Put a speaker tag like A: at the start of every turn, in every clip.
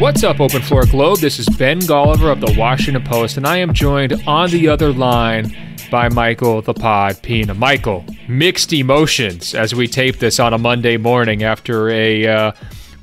A: What's up, Open Floor Globe? This is Ben Golliver of the Washington Post, and I am joined on the other line by Michael the Pod Pina. Michael, mixed emotions as we tape this on a Monday morning after a uh,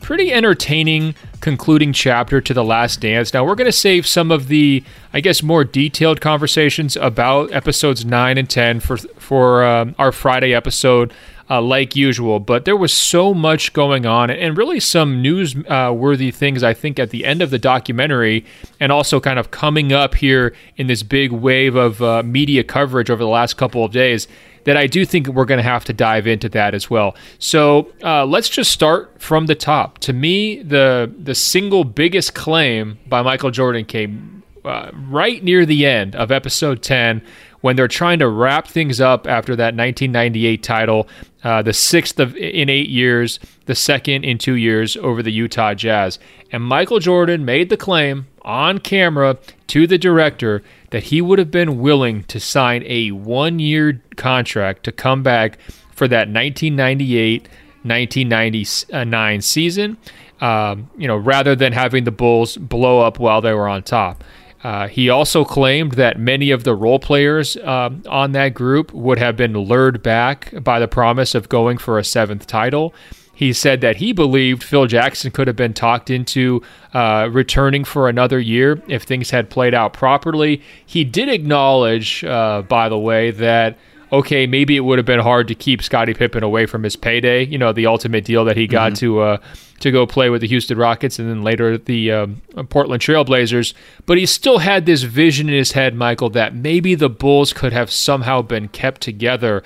A: pretty entertaining concluding chapter to The Last Dance. Now, we're going to save some of the, I guess, more detailed conversations about episodes 9 and 10 for, for um, our Friday episode uh, like usual. But there was so much going on and really some newsworthy uh, things, I think, at the end of the documentary and also kind of coming up here in this big wave of uh, media coverage over the last couple of days that I do think we're going to have to dive into that as well. So uh, let's just start from the top. To me, the the single biggest claim by Michael Jordan came uh, right near the end of episode 10 when they're trying to wrap things up after that 1998 title, uh, the sixth of in eight years, the second in two years over the Utah Jazz. And Michael Jordan made the claim on camera to the director that he would have been willing to sign a one-year contract to come back for that 1998 1999 season. Um, you know, rather than having the Bulls blow up while they were on top. Uh, he also claimed that many of the role players um, on that group would have been lured back by the promise of going for a seventh title. He said that he believed Phil Jackson could have been talked into uh, returning for another year if things had played out properly. He did acknowledge, uh, by the way, that okay, maybe it would have been hard to keep Scottie Pippen away from his payday. You know, the ultimate deal that he got mm-hmm. to uh, to go play with the Houston Rockets and then later the um, Portland Trailblazers. But he still had this vision in his head, Michael, that maybe the Bulls could have somehow been kept together.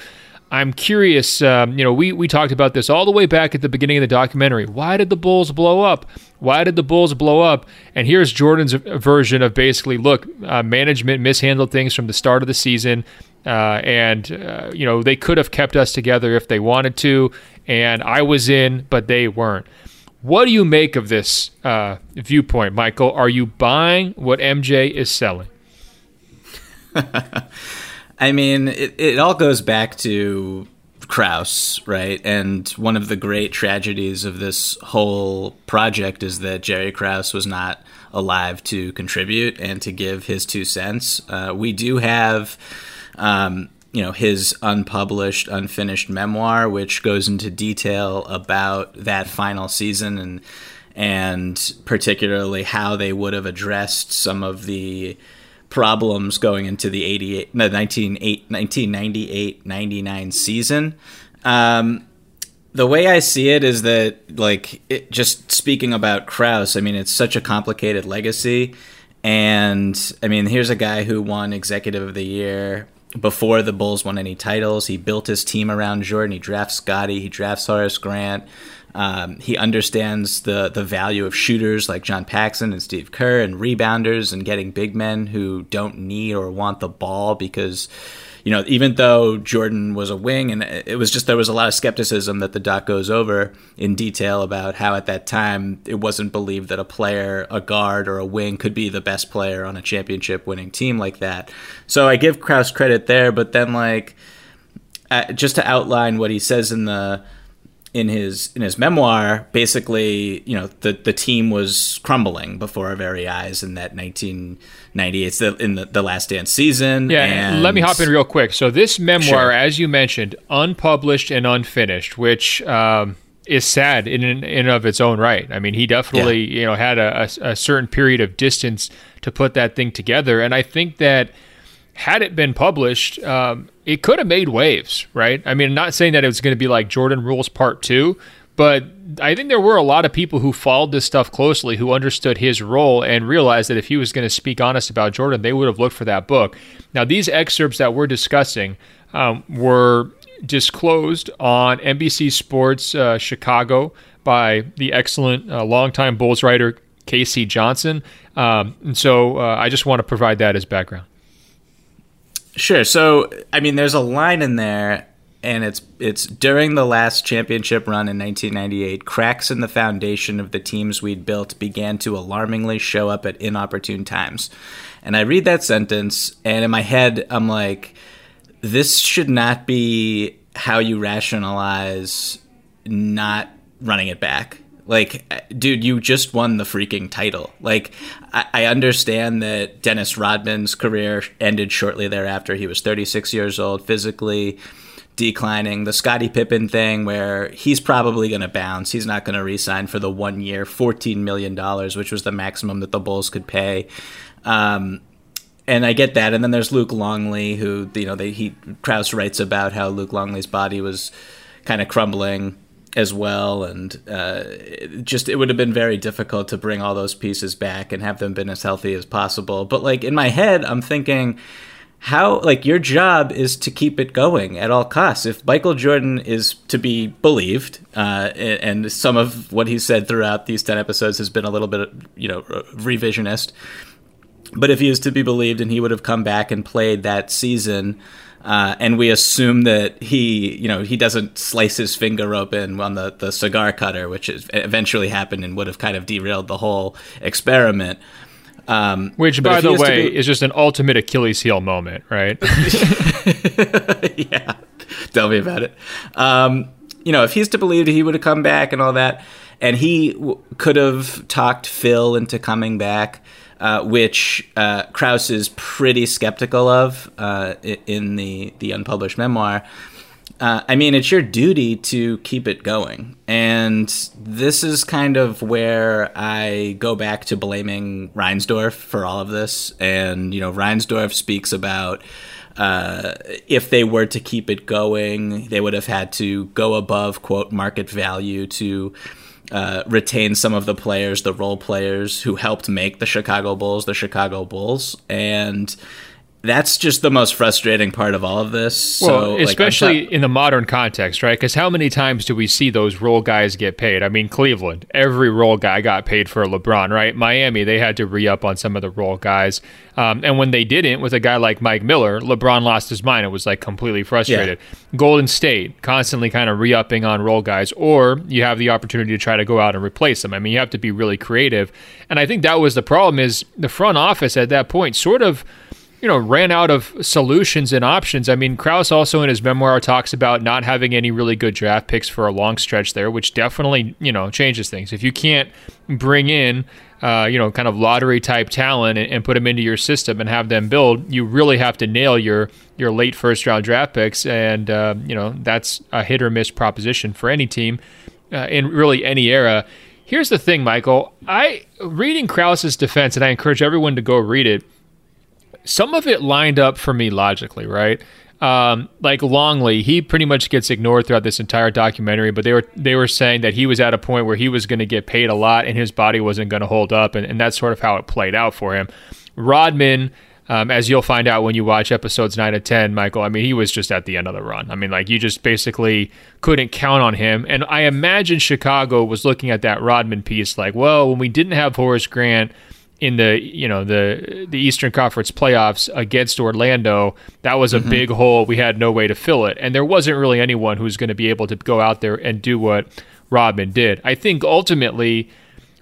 A: I'm curious. Um, you know, we we talked about this all the way back at the beginning of the documentary. Why did the Bulls blow up? Why did the Bulls blow up? And here's Jordan's version of basically, look, uh, management mishandled things from the start of the season. Uh, and uh, you know they could have kept us together if they wanted to, and I was in, but they weren't. What do you make of this uh, viewpoint, Michael? Are you buying what MJ is selling?
B: I mean, it, it all goes back to Krause, right? And one of the great tragedies of this whole project is that Jerry Krause was not alive to contribute and to give his two cents. Uh, we do have um, you know his unpublished, unfinished memoir, which goes into detail about that final season and and particularly how they would have addressed some of the problems going into the 88 no, 1998 99 season um, the way I see it is that, like, it, just speaking about Krause, I mean, it's such a complicated legacy. And I mean, here's a guy who won Executive of the Year before the Bulls won any titles. He built his team around Jordan. He drafts Scottie. He drafts Horace Grant. Um, he understands the the value of shooters like John Paxson and Steve Kerr and rebounders and getting big men who don't need or want the ball because you know, even though Jordan was a wing, and it was just there was a lot of skepticism that the doc goes over in detail about how at that time it wasn't believed that a player, a guard or a wing, could be the best player on a championship winning team like that. So I give Krause credit there, but then like uh, just to outline what he says in the in his in his memoir, basically, you know, the the team was crumbling before our very eyes in that 1998 the, in the, the Last Dance season.
A: Yeah,
B: and
A: let me hop in real quick. So this memoir, sure. as you mentioned, unpublished and unfinished, which um, is sad in in and of its own right. I mean, he definitely yeah. you know had a, a, a certain period of distance to put that thing together, and I think that had it been published, um, it could have made waves, right? I mean, I'm not saying that it was going to be like Jordan Rules Part 2, but I think there were a lot of people who followed this stuff closely who understood his role and realized that if he was going to speak honest about Jordan, they would have looked for that book. Now, these excerpts that we're discussing um, were disclosed on NBC Sports uh, Chicago by the excellent uh, longtime Bulls writer K.C. Johnson. Um, and so uh, I just want to provide that as background.
B: Sure. So, I mean, there's a line in there, and it's it's during the last championship run in 1998. Cracks in the foundation of the teams we'd built began to alarmingly show up at inopportune times. And I read that sentence, and in my head, I'm like, this should not be how you rationalize not running it back like, dude, you just won the freaking title. Like, I, I, understand that Dennis Rodman's career ended shortly thereafter. He was 36 years old, physically declining. The Scottie Pippen thing, where he's probably going to bounce. He's not going to resign for the one year, $14 million, which was the maximum that the Bulls could pay. Um, and I get that. And then there's Luke Longley, who, you know, they, he, Krause writes about how Luke Longley's body was kind of crumbling as well, and uh, just it would have been very difficult to bring all those pieces back and have them been as healthy as possible. But like in my head, I'm thinking how like your job is to keep it going at all costs. If Michael Jordan is to be believed, uh, and some of what he said throughout these ten episodes has been a little bit you know revisionist, but if he is to be believed, and he would have come back and played that season uh, and we assume that he, you know, he doesn't slice his finger open on the, the cigar cutter, which is, eventually happened and would have kind of derailed the whole experiment.
A: Um, Which, by the way, be... is just an ultimate Achilles heel moment, right?
B: yeah, tell me about it. Um, you know, if he's to believe he would have come back and all that, and he w- could have talked Phil into coming back uh, which uh, Krause is pretty skeptical of uh, in the, the unpublished memoir. Uh, I mean, it's your duty to keep it going. And this is kind of where I go back to blaming Reinsdorf for all of this. And, you know, Reinsdorf speaks about uh, if they were to keep it going, they would have had to go above, quote, market value to uh, retain some of the players, the role players who helped make the Chicago Bulls the Chicago Bulls, and that's just the most frustrating part of all of this.
A: Well, so, especially like, in the modern context, right? Because how many times do we see those role guys get paid? I mean, Cleveland, every role guy got paid for LeBron, right? Miami, they had to re up on some of the role guys. Um, and when they didn't, with a guy like Mike Miller, LeBron lost his mind. It was like completely frustrated. Yeah. Golden State, constantly kind of re upping on role guys, or you have the opportunity to try to go out and replace them. I mean, you have to be really creative. And I think that was the problem is the front office at that point sort of you know, ran out of solutions and options. I mean, Krause also in his memoir talks about not having any really good draft picks for a long stretch there, which definitely, you know, changes things. If you can't bring in, uh, you know, kind of lottery type talent and, and, put them into your system and have them build, you really have to nail your your late first round draft picks, and uh, you know that's a hit or miss proposition for any team uh, in really any era. Here's the thing, Michael. I reading Krause's defense, and I encourage everyone to go read it some of it lined up for me logically, right? Um, like Longley, he pretty much gets ignored throughout this entire documentary. But they were they were saying that he was at a point where he was going to get paid a lot, and his body wasn't going to hold up, and, and that's sort of how it played out for him. Rodman, um, as you'll find out when you watch episodes nine and ten, Michael. I mean, he was just at the end of the run. I mean, like you just basically couldn't count on him. And I imagine Chicago was looking at that Rodman piece like, well, when we didn't have Horace Grant in the you know the the Eastern Conference playoffs against Orlando, that was a mm-hmm. big hole. We had no way to fill it, and there wasn't really anyone who was going to be able to go out there and do what Rodman did. I think ultimately,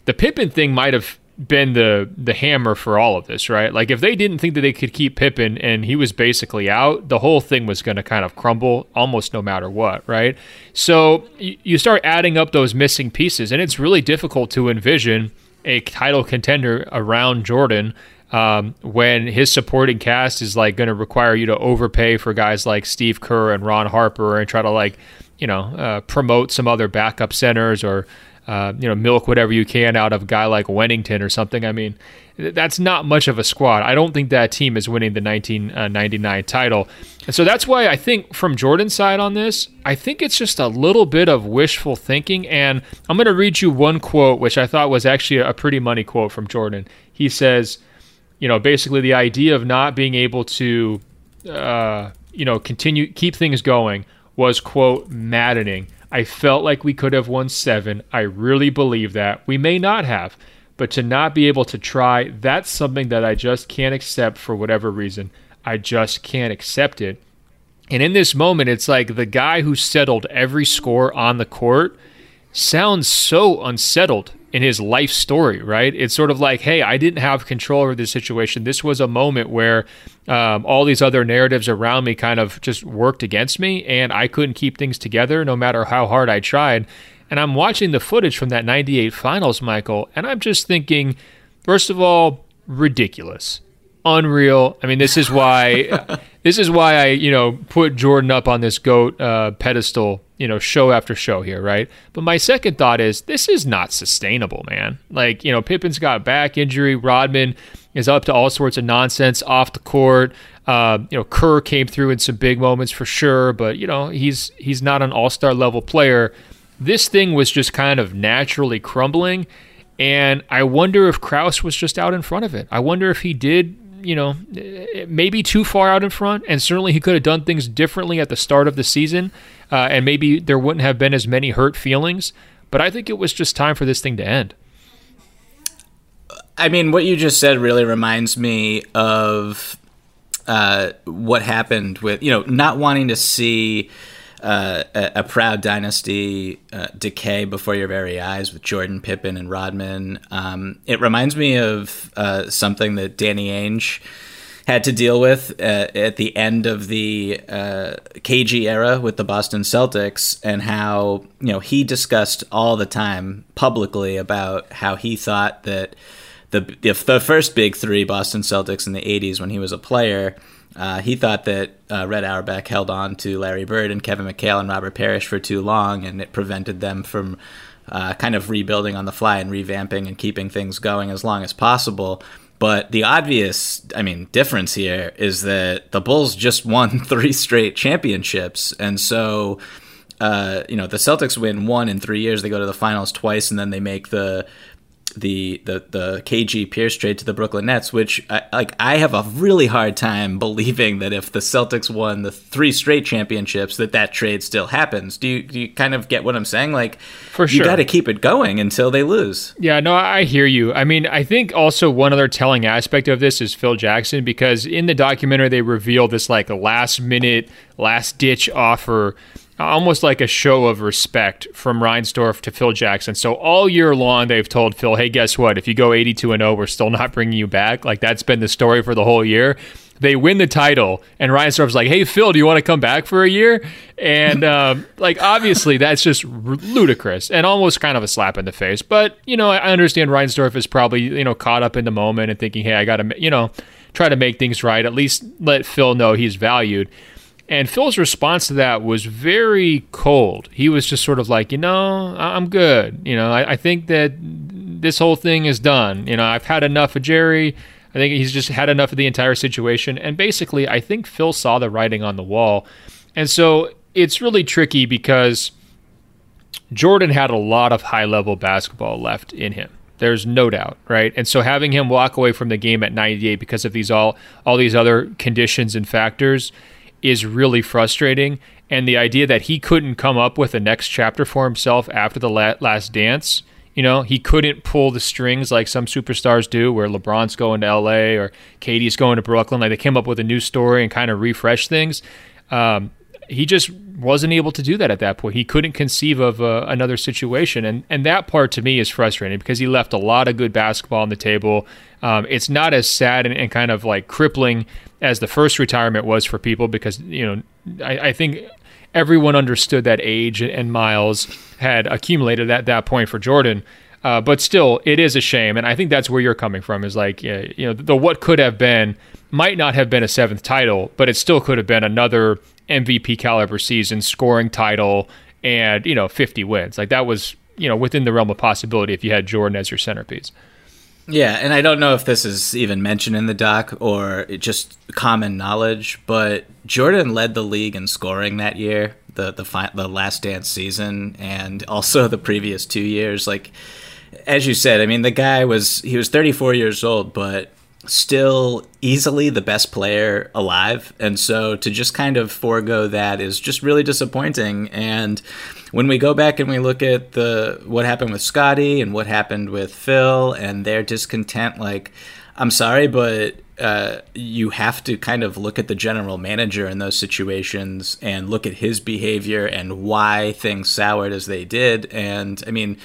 A: the Pippen thing might have been the the hammer for all of this, right? Like if they didn't think that they could keep Pippen and he was basically out, the whole thing was going to kind of crumble almost no matter what, right? So you start adding up those missing pieces, and it's really difficult to envision a title contender around Jordan um, when his supporting cast is like going to require you to overpay for guys like Steve Kerr and Ron Harper and try to like you know uh, promote some other backup centers or uh, you know, milk whatever you can out of a guy like Wennington or something. I mean, that's not much of a squad. I don't think that team is winning the 1999 uh, title. And so that's why I think from Jordan's side on this, I think it's just a little bit of wishful thinking. And I'm going to read you one quote, which I thought was actually a pretty money quote from Jordan. He says, you know, basically the idea of not being able to, uh, you know, continue, keep things going was, quote, maddening. I felt like we could have won seven. I really believe that. We may not have, but to not be able to try, that's something that I just can't accept for whatever reason. I just can't accept it. And in this moment, it's like the guy who settled every score on the court sounds so unsettled in his life story, right? It's sort of like, hey, I didn't have control over this situation. This was a moment where um, all these other narratives around me kind of just worked against me, and I couldn't keep things together no matter how hard I tried. And I'm watching the footage from that 98 finals, Michael, and I'm just thinking, first of all, ridiculous unreal. I mean, this is why this is why I you know put Jordan up on this goat uh, pedestal. You know, show after show here, right? But my second thought is this is not sustainable, man. Like you know, Pippen's got back injury. Rodman is up to all sorts of nonsense off the court. Uh, you know, Kerr came through in some big moments for sure, but you know he's he's not an all star level player. This thing was just kind of naturally crumbling. And I wonder if Krause was just out in front of it. I wonder if he did you know, maybe too far out in front, and certainly he could have done things differently at the start of the season, uh, and maybe there wouldn't have been as many hurt feelings. But I think it was just time for this thing to end.
B: I mean, what you just said really reminds me of uh, what happened with you know not wanting to see uh, a, a, proud dynasty uh, decay before your very eyes with Jordan, Pippen, and Rodman. Um, it reminds me of uh, something that Danny Ainge had to deal with uh, at the end of the uh, KG era with the Boston Celtics, and how you know he discussed all the time publicly about how he thought that the the first big three Boston Celtics in the '80s when he was a player uh, he thought that uh, Red Auerbach held on to Larry Bird and Kevin McHale and Robert Parish for too long, and it prevented them from uh, kind of rebuilding on the fly and revamping and keeping things going as long as possible. But the obvious, I mean, difference here is that the Bulls just won three straight championships, and so. Uh, you know the Celtics win one in three years. They go to the finals twice, and then they make the the the the KG Pierce trade to the Brooklyn Nets, which I, like I have a really hard time believing that if the Celtics won the three straight championships, that that trade still happens. Do you do you kind of get what I'm saying? Like,
A: for sure,
B: you got to keep it going until they lose.
A: Yeah, no, I hear you. I mean, I think also one other telling aspect of this is Phil Jackson because in the documentary they reveal this like last minute, last ditch offer almost like a show of respect from Reinsdorf to Phil Jackson. So all year long, they've told Phil, "Hey, guess what? If you go 82 and 0, we're still not bringing you back." Like that's been the story for the whole year. They win the title, and Reinsdorf's like, "Hey, Phil, do you want to come back for a year?" And um, like, obviously, that's just r- ludicrous and almost kind of a slap in the face. But you know, I understand Reinsdorf is probably you know caught up in the moment and thinking, "Hey, I got to you know try to make things right. At least let Phil know he's valued." And Phil's response to that was very cold. He was just sort of like, you know, I'm good. You know, I, I, think that this whole thing is done. You know, I've had enough of Jerry. I think he's just had enough of the entire situation. And basically, I think Phil saw the writing on the wall. And so it's really tricky because Jordan had a lot of high level basketball left in him. There's no doubt, right? And so having him walk away from the game at 98 because of these all all these other conditions and factors is really frustrating. And the idea that he couldn't come up with a next chapter for himself after the last dance, you know, he couldn't pull the strings like some superstars do, where LeBron's going to LA or KD's going to Brooklyn. Like they came up with a new story and kind of refresh things. Um, he just wasn't able to do that at that point. He couldn't conceive of uh, another situation, and and that part to me is frustrating because he left a lot of good basketball on the table. Um, it's not as sad and, and, kind of like crippling as the first retirement was for people because you know I, I think everyone understood that age and miles had accumulated at that point for Jordan. Uh, but still, it is a shame, and I think that's where you're coming from. Is like, you know, the what could have been might not have been a seventh title, but it still could have been another MVP caliber season, scoring title, and you know 50 wins. Like that was you know within the realm of possibility if you had Jordan as your centerpiece.
B: Yeah, and I don't know if this is even mentioned in the doc or just common knowledge, but Jordan led the league in scoring that year, the the fi- the Last Dance season, and also the previous two years. Like as you said, I mean, the guy was he was 34 years old, but still easily the best player alive. And so to just kind of forego that is just really disappointing. And when we go back and we look at the what happened with Scottie and what happened with Phil and their discontent, like I'm sorry, but uh, you have to kind of look at the general manager in those situations and look at his behavior and why things soured as they did. And I mean,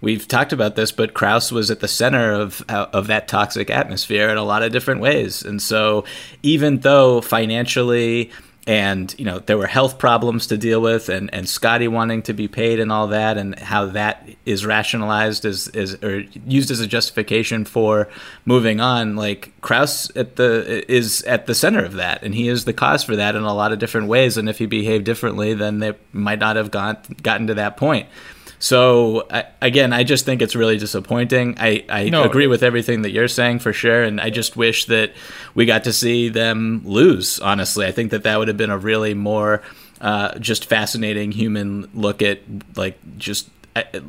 B: we've talked about this, but Krause was at the center of uh, of that toxic atmosphere in a lot of different ways. And so, even though financially and you know there were health problems to deal with and and Scottie wanting to be paid and all that and how that is rationalized as is or used as a justification for moving on like Krause at the is at the center of that and he is the cause for that in a lot of different ways and if he behaved differently then they might not have gone gotten to that point so I, again, I just think it's really disappointing. I, I no. agree with everything that you're saying for sure, and I just wish that we got to see them lose. Honestly, I think that that would have been a really more uh, just fascinating human look at like just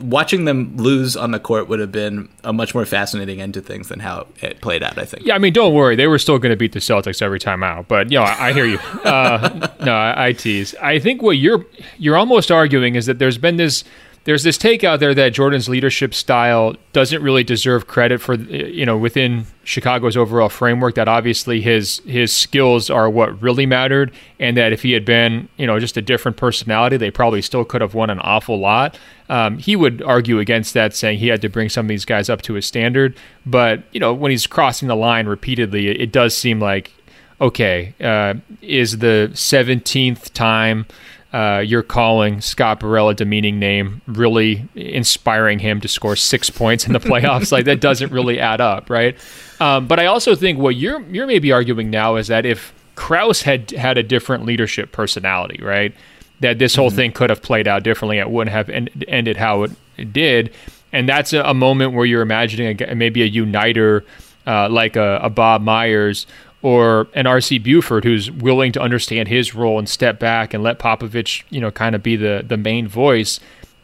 B: watching them lose on the court would have been a much more fascinating end to things than how it played out. I think.
A: Yeah, I mean, don't worry, they were still going to beat the Celtics every time out. But you know, I, I hear you. Uh, no, I, I tease. I think what you're you're almost arguing is that there's been this there's this take out there that Jordan's leadership style doesn't really deserve credit for you know within Chicago's overall framework that obviously his his skills are what really mattered and that if he had been you know just a different personality they probably still could have won an awful lot. Um, he would argue against that saying he had to bring some of these guys up to his standard. But you know when he's crossing the line repeatedly it, it does seem like okay uh, is the 17th time uh, you're calling Scott Burrell a demeaning name, really inspiring him to score six points in the playoffs. like that doesn't really add up, right? Um, but I also think what you're you're maybe arguing now is that if Krause had had a different leadership personality, right, that this whole mm-hmm. thing could have played out differently. It wouldn't have end, ended how it, it did, and that's a, a, moment where you're imagining a, maybe a uniter uh, like a, a Bob Myers or an RC Buford who's willing to understand his role and step back and let Popovich, you know, kind of be the the main voice.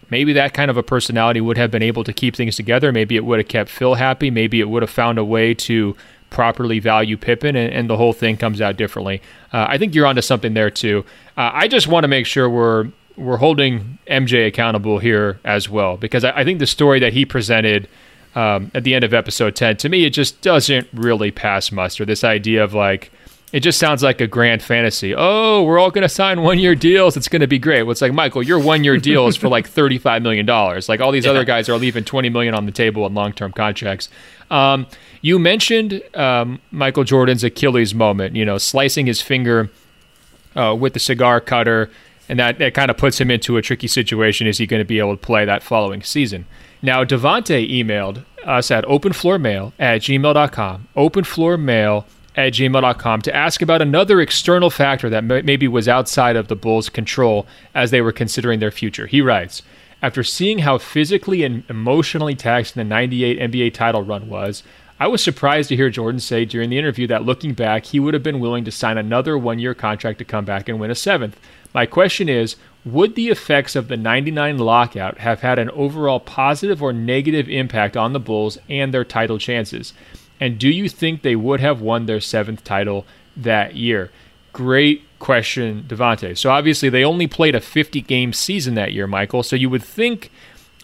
A: Maybe that kind of a personality would have been able to keep things together. Maybe it would have kept Phil happy. Maybe it would have found a way to properly value Pippen, and, and the whole thing comes out differently. Uh, I think you're onto something there too. Uh, I just want to make sure we're we're holding MJ accountable here as well, because I, I think the story that he presented um, at the end of episode 10, to me, it just doesn't really pass muster. This idea of like, it just sounds like a grand fantasy. Oh, we're all going to sign one year deals. It's going to be great. Well, it's like, Michael, your one year deal is for like $35 million. Like all these yeah. other guys are leaving 20 million on the table in long term contracts. Um, you mentioned um, Michael Jordan's Achilles moment, you know, slicing his finger uh, with the cigar cutter. And that, that kind of puts him into a tricky situation. Is he going to be able to play that following season? Now, Devonte emailed us at openfloormail at gmail.com, openfloormail at gmail.com to ask about another external factor that maybe was outside of the Bulls' control as they were considering their future. He writes, after seeing how physically and emotionally taxing the 98 NBA title run was, I was surprised to hear Jordan say during the interview that looking back, he would have been willing to sign another one year contract to come back and win a seventh. My question is would the effects of the 99 lockout have had an overall positive or negative impact on the Bulls and their title chances? And do you think they would have won their seventh title that year? Great question, Devonte. So obviously they only played a 50 game season that year, Michael. So you would think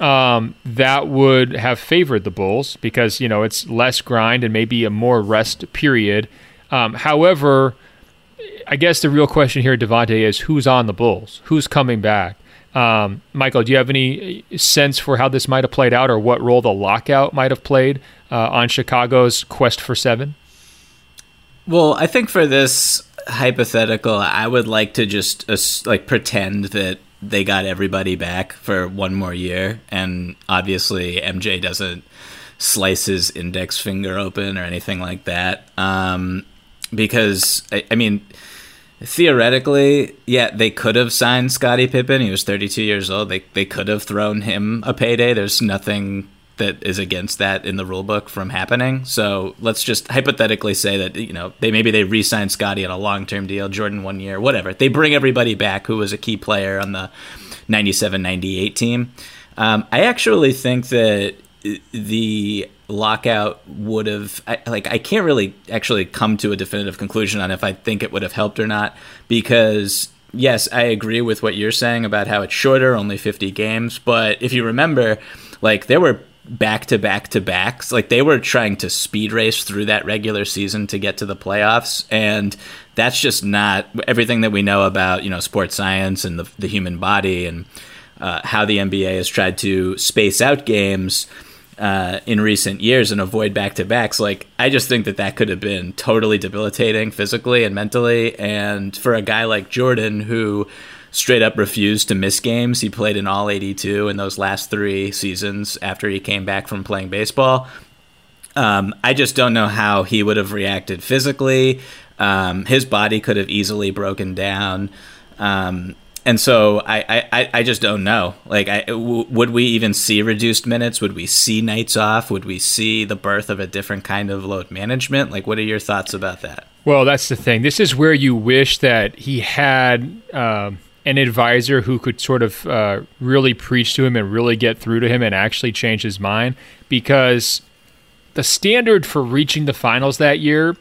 A: um, that would have favored the Bulls because you know it's less grind and maybe a more rest period. Um, however, I guess the real question here, Devonte, is who's on the Bulls? Who's coming back? Um, Michael, do you have any sense for how this might have played out or what role the lockout might have played uh, on Chicago's quest for seven?
B: Well, I think for this hypothetical, I would like to just uh, like pretend that they got everybody back for one more year, and obviously MJ doesn't slice his index finger open or anything like that. Um, because I, I mean, theoretically, yeah, they could have signed Scottie Pippen. He was 32 years old. They they could have thrown him a payday. There's nothing that is against that in the rule book from happening. So let's just hypothetically say that you know they maybe they re-signed Scottie on a long-term deal, Jordan one year, whatever. They bring everybody back who was a key player on the 97-98 team. Um, I actually think that the lockout would have like I can't really actually come to a definitive conclusion on if I think it would have helped or not because yes, I agree with what you're saying about how it's shorter, only 50 games, but if you remember, like there were back to back to backs, like they were trying to speed race through that regular season to get to the playoffs and that's just not everything that we know about, you know, sports science and the, the human body and uh, how the NBA has tried to space out games uh, in recent years and avoid back to backs. Like, I just think that that could have been totally debilitating physically and mentally. And for a guy like Jordan, who straight up refused to miss games, he played in all 82 in those last three seasons after he came back from playing baseball. Um, I just don't know how he would have reacted physically. Um, his body could have easily broken down. Um, and so I, I, I just don't know. Like, I, w- would we even see reduced minutes? Would we see nights off? Would we see the birth of a different kind of load management? Like, what are your thoughts about that?
A: Well, that's the thing. This is where you wish that he had uh, an advisor who could sort of uh, really preach to him and really get through to him and actually change his mind. Because the standard for reaching the finals that year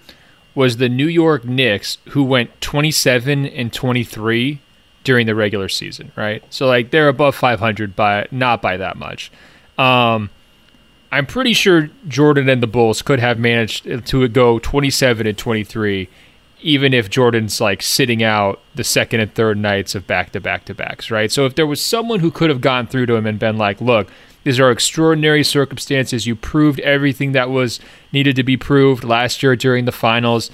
A: was the New York Knicks, who went 27 and 23 during the regular season, right? So like they're above 500 by not by that much. Um, I'm pretty sure Jordan and the Bulls could have managed to go 27 and 23 even if Jordan's like sitting out the second and third nights of back to back to backs, right? So if there was someone who could have gone through to him and been like, "Look, these are extraordinary circumstances. You proved everything that was needed to be proved last year during the finals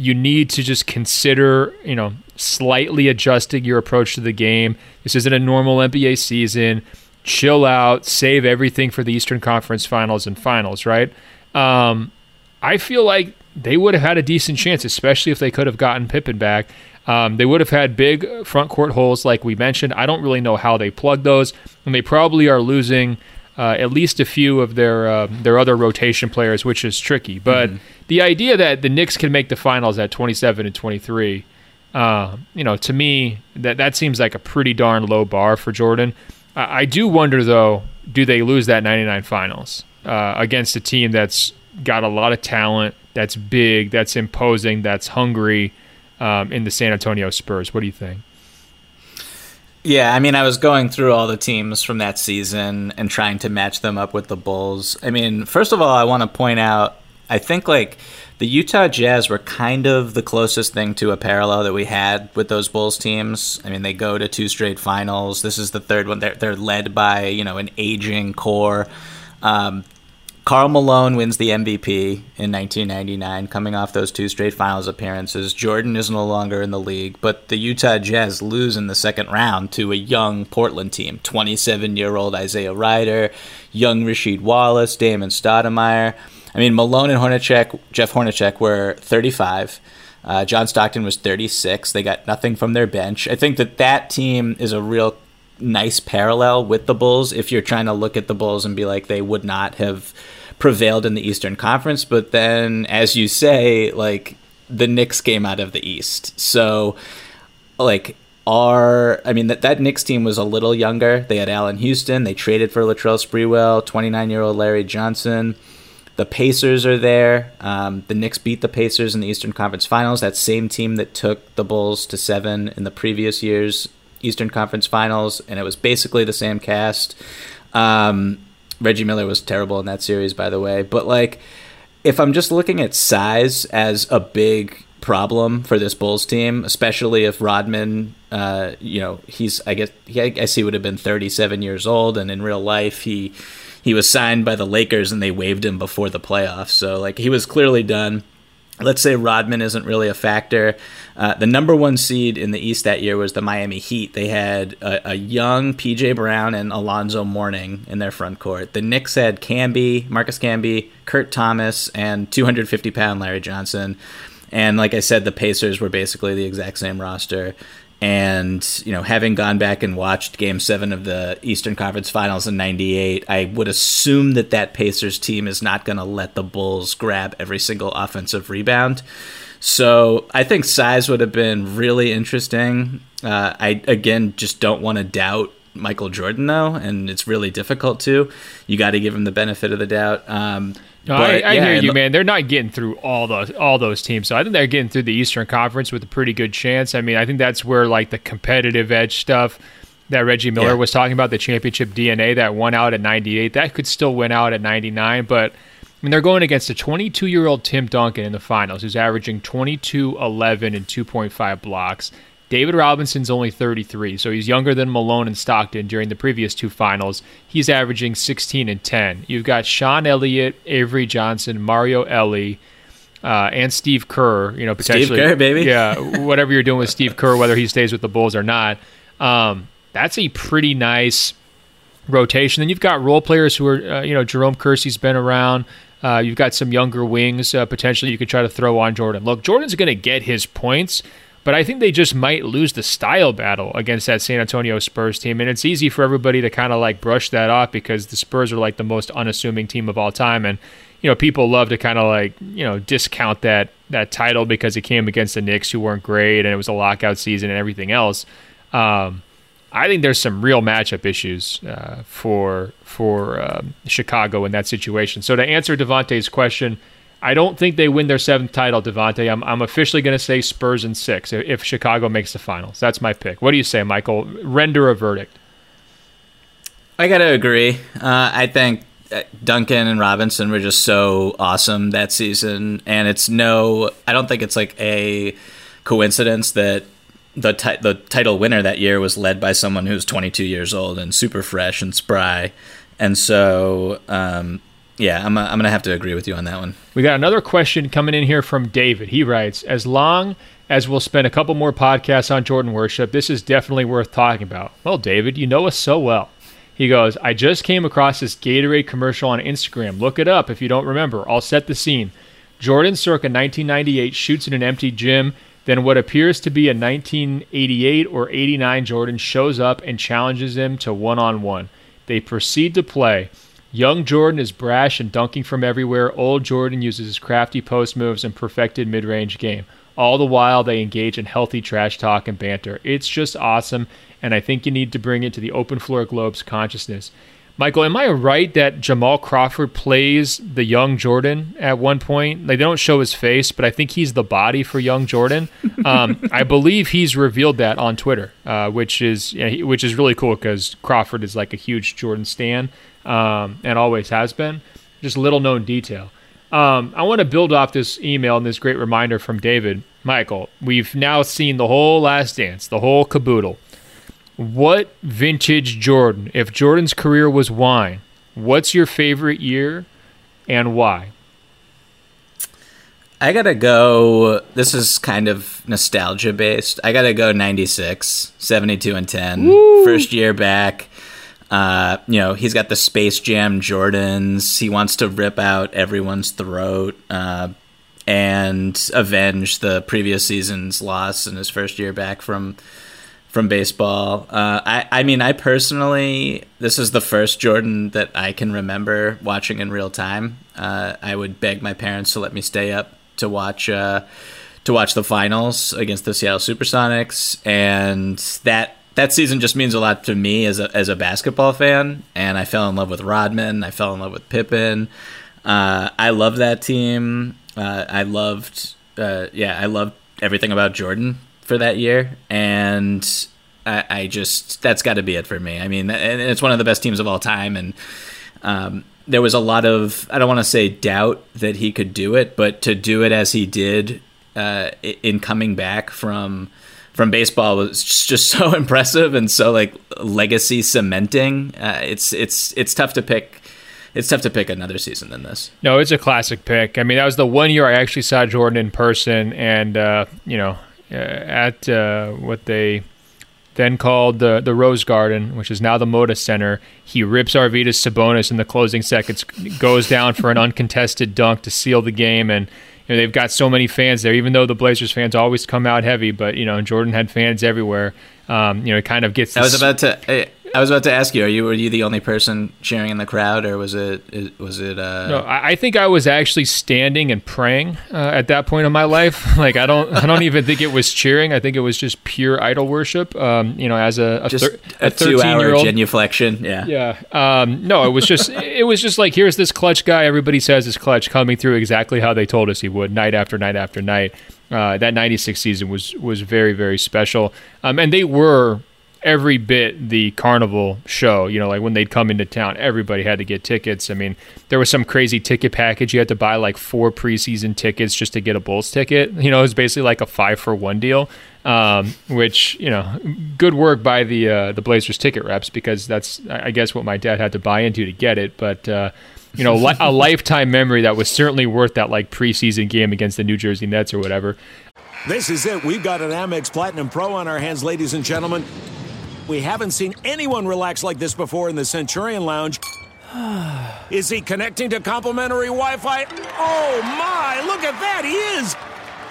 A: you need to just consider, you know, slightly adjusting your approach to the game. This isn't a normal NBA season. Chill out, save everything for the Eastern Conference Finals and Finals, right? Um, I feel like they would have had a decent chance, especially if they could have gotten Pippen back. Um, they would have had big front court holes, like we mentioned. I don't really know how they plug those, and they probably are losing uh, at least a few of their uh, their other rotation players, which is tricky. But mm-hmm. the idea that the Knicks can make the finals at 27 and 23, uh, you know, to me that that seems like a pretty darn low bar for Jordan. I do wonder though, do they lose that 99 finals uh, against a team that's got a lot of talent, that's big, that's imposing, that's hungry um, in the San Antonio Spurs? What do you think?
B: Yeah, I mean, I was going through all the teams from that season and trying to match them up with the Bulls. I mean, first of all, I want to point out, I think like the Utah Jazz were kind of the closest thing to a parallel that we had with those Bulls teams. I mean, they go to two straight finals. This is the third one. They're, they're led by, you know, an aging core. Um, Karl Malone wins the MVP in 1999, coming off those two straight finals appearances. Jordan is no longer in the league, but the Utah Jazz lose in the second round to a young Portland team 27 year old Isaiah Rider, young Rasheed Wallace, Damon Stoudamire. I mean, Malone and Hornacek, Jeff Hornacek were 35. Uh, John Stockton was 36. They got nothing from their bench. I think that that team is a real nice parallel with the Bulls if you're trying to look at the Bulls and be like they would not have prevailed in the Eastern Conference, but then, as you say, like the Knicks came out of the East, so like are. I mean, that that Knicks team was a little younger. They had Allan Houston. They traded for Latrell Sprewell, 29 year old Larry Johnson. The Pacers are there. Um, the Knicks beat the Pacers in the Eastern Conference Finals. That same team that took the Bulls to seven in the previous year's Eastern Conference Finals, and it was basically the same cast. Um, Reggie Miller was terrible in that series, by the way. But like, if I'm just looking at size as a big problem for this Bulls team, especially if Rodman, uh, you know, he's I guess he, I guess he would have been 37 years old, and in real life he he was signed by the Lakers and they waived him before the playoffs. So like he was clearly done. Let's say Rodman isn't really a factor. Uh, the number one seed in the East that year was the Miami Heat. They had a, a, young PJ Brown and Alonzo Mourning in their front court. The Knicks had Camby, Marcus Camby, Kurt Thomas, and 250 pound Larry Johnson. And like I said, the Pacers were basically the exact same roster. And, you know, having gone back and watched game seven of the Eastern Conference Finals in 98, I would assume that that Pacers team is not going to let the Bulls grab every single offensive rebound. So I think size would have been really interesting. Uh, I, again, just don't want to doubt Michael Jordan, though, and it's really difficult to. You got to give him the benefit of the doubt. Um,
A: no, but, I, I yeah, hear you, man. They're not getting through all those all those teams, so I think they're getting through the Eastern Conference with a pretty good chance. I mean, I think that's where like the competitive edge stuff that Reggie Miller yeah. was talking about, the championship DNA that won out at 98, that could still win out at 99, but I mean, they're going against a 22 year old Tim Duncan in the finals, who's averaging 22, 11, and 2.5 blocks. David Robinson's only 33, so he's younger than Malone and Stockton during the previous two finals. He's averaging 16 and 10. You've got Sean Elliott, Avery Johnson, Mario Elie, uh, and Steve Kerr. You know, potentially,
B: Steve Kerr, baby.
A: yeah, whatever you're doing with Steve Kerr, whether he stays with the Bulls or not. Um, that's a pretty nice rotation. Then you've got role players who are, uh, you know, Jerome Kersey's been around. Uh, you've got some younger wings uh, potentially you could try to throw on Jordan. Look, Jordan's going to get his points, but I think they just might lose the style battle against that San Antonio Spurs team. And it's easy for everybody to kind of like brush that off because the Spurs are like the most unassuming team of all time. And, you know, people love to kind of like, you know, discount that that title because it came against the Knicks who weren't great and it was a lockout season and everything else. Um, I think there's some real matchup issues uh, for for um, Chicago in that situation. So to answer Devonte's question, I don't think they win their seventh title, Devonte. I'm, I'm officially going to say Spurs in six if Chicago makes the finals. That's my pick. What do you say, Michael? Render a verdict.
B: I got to agree. Uh, I think uh, Duncan and Robinson were just so awesome that season. And it's no, I don't think it's like a coincidence that the, the title winner that year was led by someone who's 22 years old and super fresh and spry. And so, um, yeah, I'm, uh, I'm going to have to agree with you on that one.
A: We got another question coming in here from David. He writes As long as we'll spend a couple more podcasts on Jordan worship, this is definitely worth talking about. Well, David, you know us so well. He goes, I just came across this Gatorade commercial on Instagram. Look it up if you don't remember. I'll set the scene. Jordan circa 1998 shoots in an empty gym. Then what appears to be a 1988 or 89 Jordan shows up and challenges him to one on one. They proceed to play. Young Jordan is brash and dunking from everywhere. Old Jordan uses his crafty post moves and perfected mid range game. All the while, they engage in healthy trash talk and banter. It's just awesome, and I think you need to bring it to the Open Floor Globe's consciousness. Michael, am I right that Jamal Crawford plays the young Jordan at one point? Like they don't show his face, but I think he's the body for young Jordan. Um, I believe he's revealed that on Twitter, uh, which is which is really cool because Crawford is like a huge Jordan stan um, and always has been. Just little known detail. Um, I want to build off this email and this great reminder from David. Michael, we've now seen the whole last dance, the whole caboodle. What vintage Jordan, if Jordan's career was wine, what's your favorite year and why?
B: I gotta go. This is kind of nostalgia based. I gotta go 96, 72 and 10. Woo! First year back. Uh, you know, he's got the Space Jam Jordans. He wants to rip out everyone's throat uh, and avenge the previous season's loss in his first year back from from baseball. Uh, I, I mean, I personally, this is the first Jordan that I can remember watching in real time. Uh, I would beg my parents to let me stay up to watch uh, to to watch the finals against the Seattle SuperSonics, and that that season just means a lot to me as a as a basketball fan. And I fell in love with Rodman. I fell in love with Pippen. Uh, I love that team. Uh, I loved, uh, yeah, I loved everything about Jordan for that year, and I, I just that's got to be it for me. I mean, and it's one of the best teams of all time, and um, there was a lot of I don't want to say doubt that he could do it, but to do it as he did uh, in coming back from from baseball was just so impressive and so like legacy cementing. Uh, it's it's it's tough to pick. It's tough to pick another season than this.
A: No, it's a classic pick. I mean, that was the one year I actually saw Jordan in person, and uh, you know, uh, at uh, what they then called the the Rose Garden, which is now the Moda Center. He rips Arvydas Sabonis in the closing seconds, goes down for an uncontested dunk to seal the game, and you know, they've got so many fans there. Even though the Blazers fans always come out heavy, but you know Jordan had fans everywhere. Um, you know, it kind of gets.
B: I was about to. I was about to ask you: Are you were you the only person cheering in the crowd, or was it was it? Uh...
A: No, I think I was actually standing and praying uh, at that point in my life. like I don't, I don't even think it was cheering. I think it was just pure idol worship. Um, you know, as a, a, thir- a
B: two-hour genuflection. Yeah,
A: yeah. Um, no, it was just, it was just like here's this clutch guy. Everybody says is clutch coming through exactly how they told us he would, night after night after night. Uh, that '96 season was was very very special, um, and they were every bit the carnival show. You know, like when they'd come into town, everybody had to get tickets. I mean, there was some crazy ticket package. You had to buy like four preseason tickets just to get a Bulls ticket. You know, it was basically like a five for one deal. Um, which you know, good work by the uh, the Blazers ticket reps because that's I guess what my dad had to buy into to get it. But uh, you know, li- a lifetime memory that was certainly worth that like preseason game against the New Jersey Nets or whatever.
C: This is it. We've got an Amex Platinum Pro on our hands, ladies and gentlemen. We haven't seen anyone relax like this before in the Centurion Lounge. is he connecting to complimentary Wi Fi? Oh my, look at that, he is!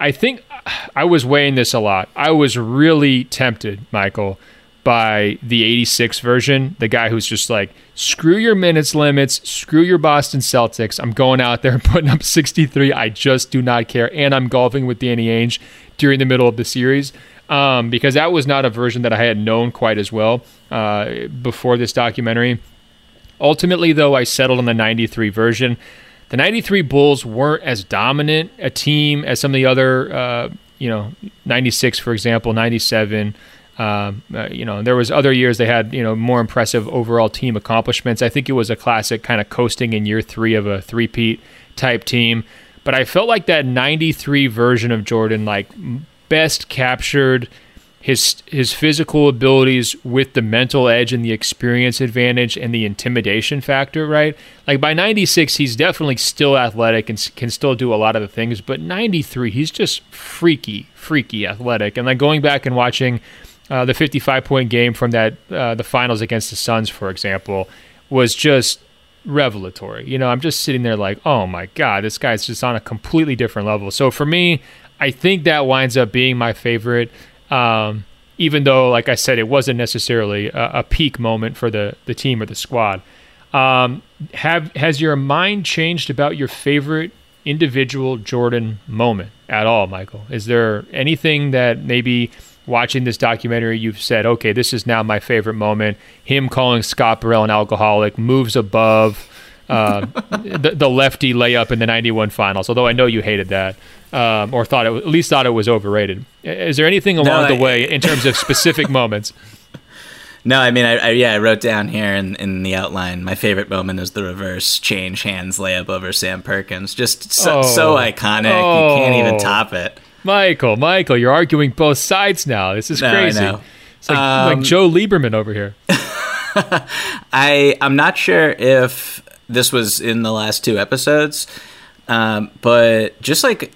A: I think I was weighing this a lot. I was really tempted, Michael, by the 86 version. The guy who's just like, screw your minutes limits, screw your Boston Celtics. I'm going out there and putting up 63. I just do not care. And I'm golfing with Danny Ainge during the middle of the series um, because that was not a version that I had known quite as well uh, before this documentary. Ultimately, though, I settled on the 93 version. The 93 Bulls weren't as dominant a team as some of the other, uh, you know, 96, for example, 97. Um, uh, you know, there was other years they had you know more impressive overall team accomplishments. I think it was a classic kind of coasting in year three of a three-peat type team. But I felt like that '93 version of Jordan like best captured his his physical abilities with the mental edge and the experience advantage and the intimidation factor, right? Like by 96 he's definitely still athletic and can still do a lot of the things, but 93 he's just freaky, freaky athletic. And like going back and watching uh, the 55 point game from that uh, the finals against the Suns, for example, was just revelatory. You know, I'm just sitting there like, oh my god, this guy's just on a completely different level. So for me, I think that winds up being my favorite. Um, even though, like I said, it wasn't necessarily a, a peak moment for the the team or the squad. Um, have has your mind changed about your favorite individual Jordan moment at all, Michael? Is there anything that maybe watching this documentary you've said, okay, this is now my favorite moment? Him calling Scott Burrell an alcoholic moves above uh, the, the lefty layup in the '91 finals. Although I know you hated that um, or thought it at least thought it was overrated. Is there anything along no, I, the way in terms of specific moments?
B: No, I mean, I, I, yeah, I wrote down here in, in the outline. My favorite moment is the reverse change hands layup over Sam Perkins. Just so, oh. so iconic, oh. you can't even oh. top it.
A: Michael, Michael, you're arguing both sides now. This is no, crazy. It's like, um, like Joe Lieberman over here.
B: I I'm not sure if this was in the last two episodes, um, but just like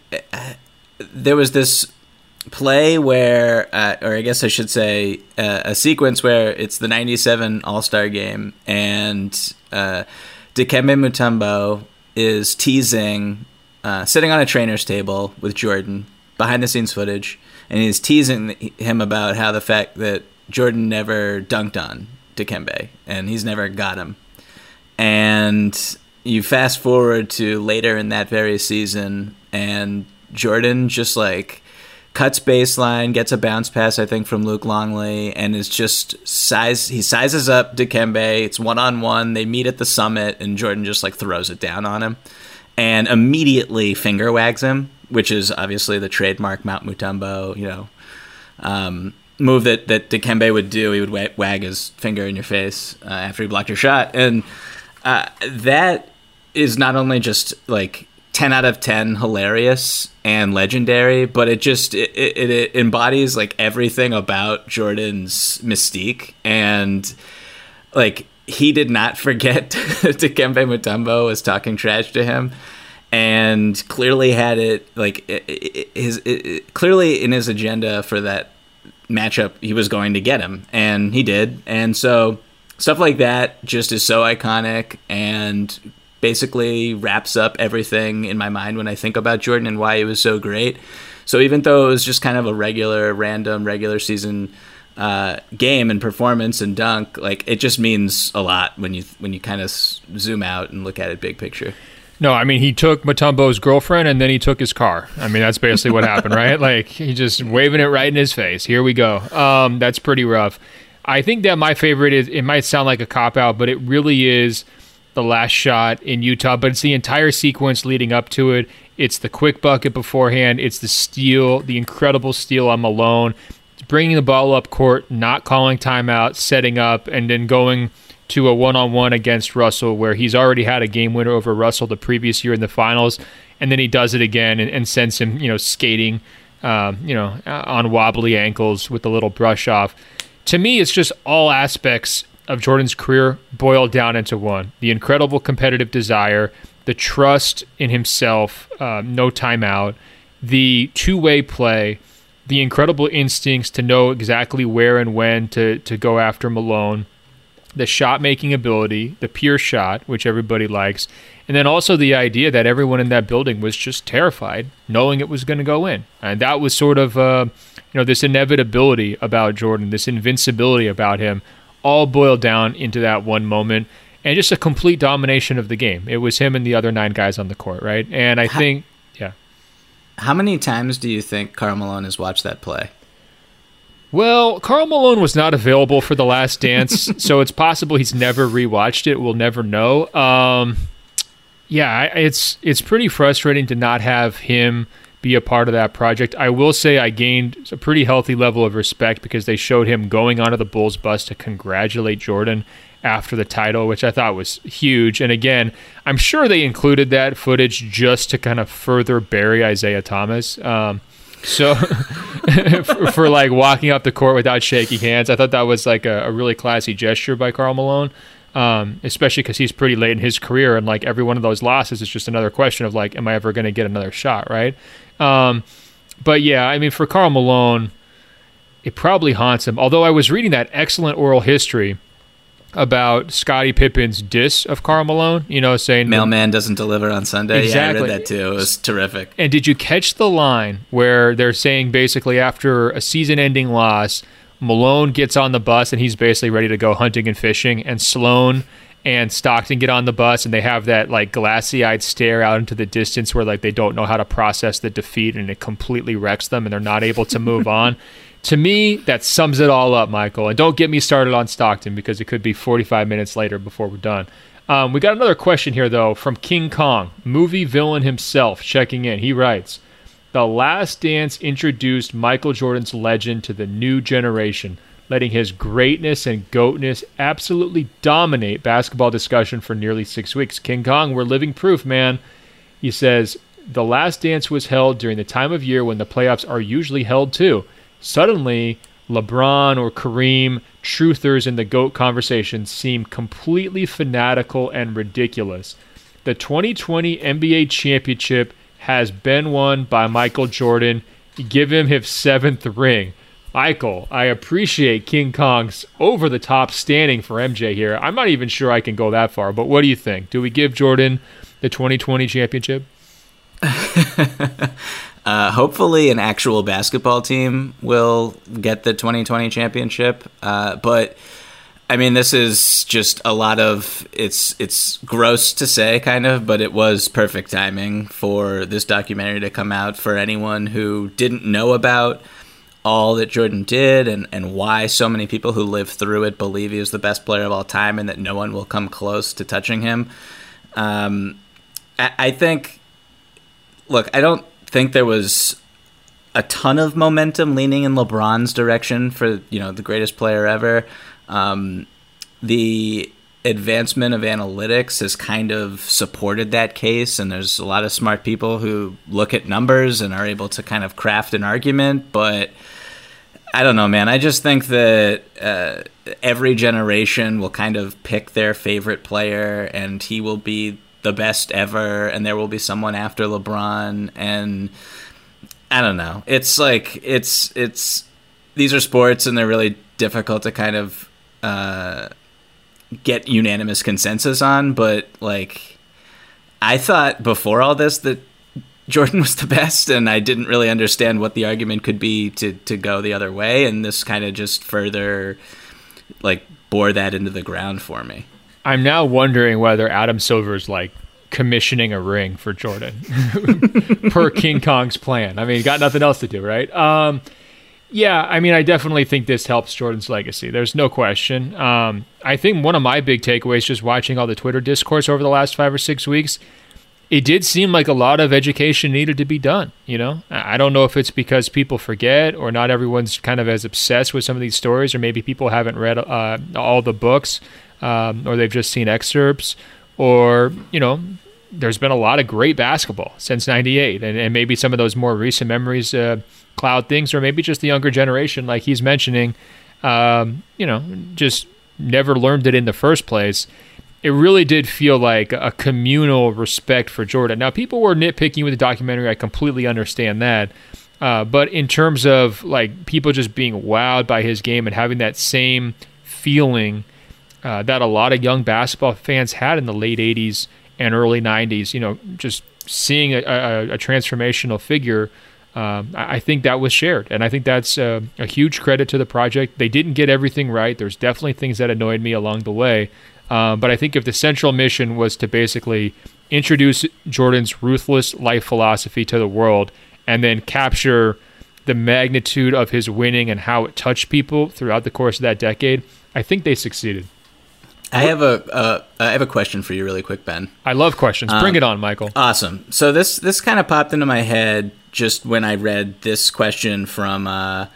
B: there was this play where, uh, or I guess I should say, uh, a sequence where it's the '97 All Star Game, and uh, Dikembe Mutombo is teasing, uh, sitting on a trainer's table with Jordan, behind the scenes footage, and he's teasing him about how the fact that Jordan never dunked on Dikembe, and he's never got him, and you fast forward to later in that very season, and Jordan just like cuts baseline, gets a bounce pass, I think, from Luke Longley, and is just size. He sizes up Dikembe. It's one on one. They meet at the summit, and Jordan just like throws it down on him, and immediately finger wags him, which is obviously the trademark Mount Mutombo, you know, um, move that that Dikembe would do. He would wag his finger in your face uh, after he blocked your shot, and uh, that is not only just like 10 out of 10 hilarious and legendary but it just it, it, it, embodies like everything about jordan's mystique. And like he did not forget to Dikembe Mutombo was talking trash to him and clearly had it like his clearly in his agenda for that matchup he was going to get him. And he did. And so stuff like that just is so iconic and basically wraps up everything in my mind when I think about Jordan and why he was so great. So even though it was just kind of a regular, random, regular season uh, game and performance and dunk, like it just means a lot when you when you kind of zoom out and look at it big picture.
A: No, I mean he took Mutombo's girlfriend and then he took his car. I mean that's basically what happened, right? Like he just waving it right in his face. Here we go. Um, that's pretty rough. I think that my favorite is. It might sound like a cop out, but it really is the last shot in Utah, but it's the entire sequence leading up to it. It's the quick bucket beforehand. It's the steal, the incredible steal on Malone, bringing the ball up court, not calling timeout, setting up, and then going to a one-on-one against Russell, where he's already had a game winner over Russell the previous year in the finals, and then he does it again and, and sends him, you know, skating, um, you know, on wobbly ankles with a little brush off. To me, it's just all aspects of Jordan's career boiled down into one the incredible competitive desire, the trust in himself, uh, no timeout, the two way play, the incredible instincts to know exactly where and when to, to go after Malone, the shot making ability, the pure shot, which everybody likes, and then also the idea that everyone in that building was just terrified, knowing it was going to go in. And that was sort of, uh, you know, this inevitability about Jordan, this invincibility about him all boiled down into that one moment and just a complete domination of the game. It was him and the other nine guys on the court, right? And I how, think, yeah.
B: How many times do you think Karl Malone has watched that play?
A: Well, Karl Malone was not available for the last dance, so it's possible he's never rewatched it. We'll never know. Um, yeah, it's it's pretty frustrating to not have him be a part of that project. I will say I gained a pretty healthy level of respect because they showed him going onto the Bulls bus to congratulate Jordan after the title, which I thought was huge. And again, I'm sure they included that footage just to kind of further bury Isiah Thomas. Um, So for, for, like walking up the court without shaking hands, I thought that was like a, a really classy gesture by Karl Malone. Um, especially because he's pretty late in his career, and like every one of those losses is just another question of like, am I ever going to get another shot, right? Um, but yeah, I mean, for Karl Malone, it probably haunts him. Although I was reading that excellent oral history about Scottie Pippen's diss of Karl Malone, you know, saying
B: mailman doesn't deliver on Sunday. Exactly. Yeah, I read that too. It was terrific.
A: And did you catch the line where they're saying basically after a season-ending loss, Malone gets on the bus and he's basically ready to go hunting and fishing, and Sloan and Stockton get on the bus and they have that like glassy-eyed stare out into the distance where like they don't know how to process the defeat and it completely wrecks them and they're not able to move on. To me, that sums it all up, Michael. And don't get me started on Stockton because it could be 45 minutes later before we're done. Um, we got another question here, though, from King Kong, movie villain himself, checking in. He writes The Last Dance introduced Michael Jordan's legend to the new generation, letting his greatness and goatness absolutely dominate basketball discussion for nearly six weeks. King Kong, we're living proof, man. He says, The Last Dance was held during the time of year when the playoffs are usually held, too suddenly LeBron or Kareem, truthers in the GOAT conversation, seem completely fanatical and ridiculous. The 2020 NBA championship has been won by Michael Jordan. Give him his seventh ring. Michael, I appreciate King Kong's over the top standing for MJ here. I'm not even sure I can go that far, but what do you think? Do we give Jordan the 2020 championship?
B: Uh, hopefully, an actual basketball team will get the 2020 championship. Uh, but I mean, this is just a lot of it's it's gross to say, kind of, but it was perfect timing for this documentary to come out for anyone who didn't know about all that Jordan did and, and why so many people who lived through it believe he was the best player of all time and that no one will come close to touching him. Um, I, I think, look, I don't think there was a ton of momentum leaning in LeBron's direction for you know the greatest player ever. Um, the advancement of analytics has kind of supported that case, and there's a lot of smart people who look at numbers and are able to kind of craft an argument. But I don't know, man. I just think that uh, every generation will kind of pick their favorite player, and he will be the best ever, and there will be someone after LeBron, and I don't know. It's like it's it's these are sports, and they're really difficult to kind of uh, get unanimous consensus on. But like, I thought before all this that Jordan was the best, and I didn't really understand what the argument could be to to go the other way, and this kind of just further like bore that into the ground for me.
A: I'm now wondering whether Adam Silver's like commissioning a ring for Jordan per King Kong's plan. I mean, got nothing else to do, right? Um, yeah, I mean, I definitely think this helps Jordan's legacy. There's no question. Um, I think one of my big takeaways, just watching all the Twitter discourse over the last five or six weeks, it did seem like a lot of education needed to be done. You know, I don't know if it's because people forget or not everyone's kind of as obsessed with some of these stories, or maybe people haven't read uh, all the books um, or they've just seen excerpts, or you know, there's been a lot of great basketball since '98, and, and maybe some of those more recent memories uh, cloud things, or maybe just the younger generation, like he's mentioning, um, you know, just never learned it in the first place. It really did feel like a communal respect for Jordan. Now, people were nitpicking with the documentary. I completely understand that. Uh, but in terms of like people just being wowed by his game and having that same feeling uh, that a lot of young basketball fans had in the late 80s and early 90s, you know, just seeing a, a, a transformational figure. Um, I think that was shared, and I think that's a, a, huge credit to the project. They didn't get everything right. There's definitely things that annoyed me along the way, um, but I think if the central mission was to basically introduce Jordan's ruthless life philosophy to the world, and then capture the magnitude of his winning and how it touched people throughout the course of that decade, I think they succeeded.
B: I have a uh, I have a question for you, really quick, Ben.
A: I love questions. Bring um, it on, Michael.
B: Awesome. So this this kind of popped into my head just when I read this question from uh,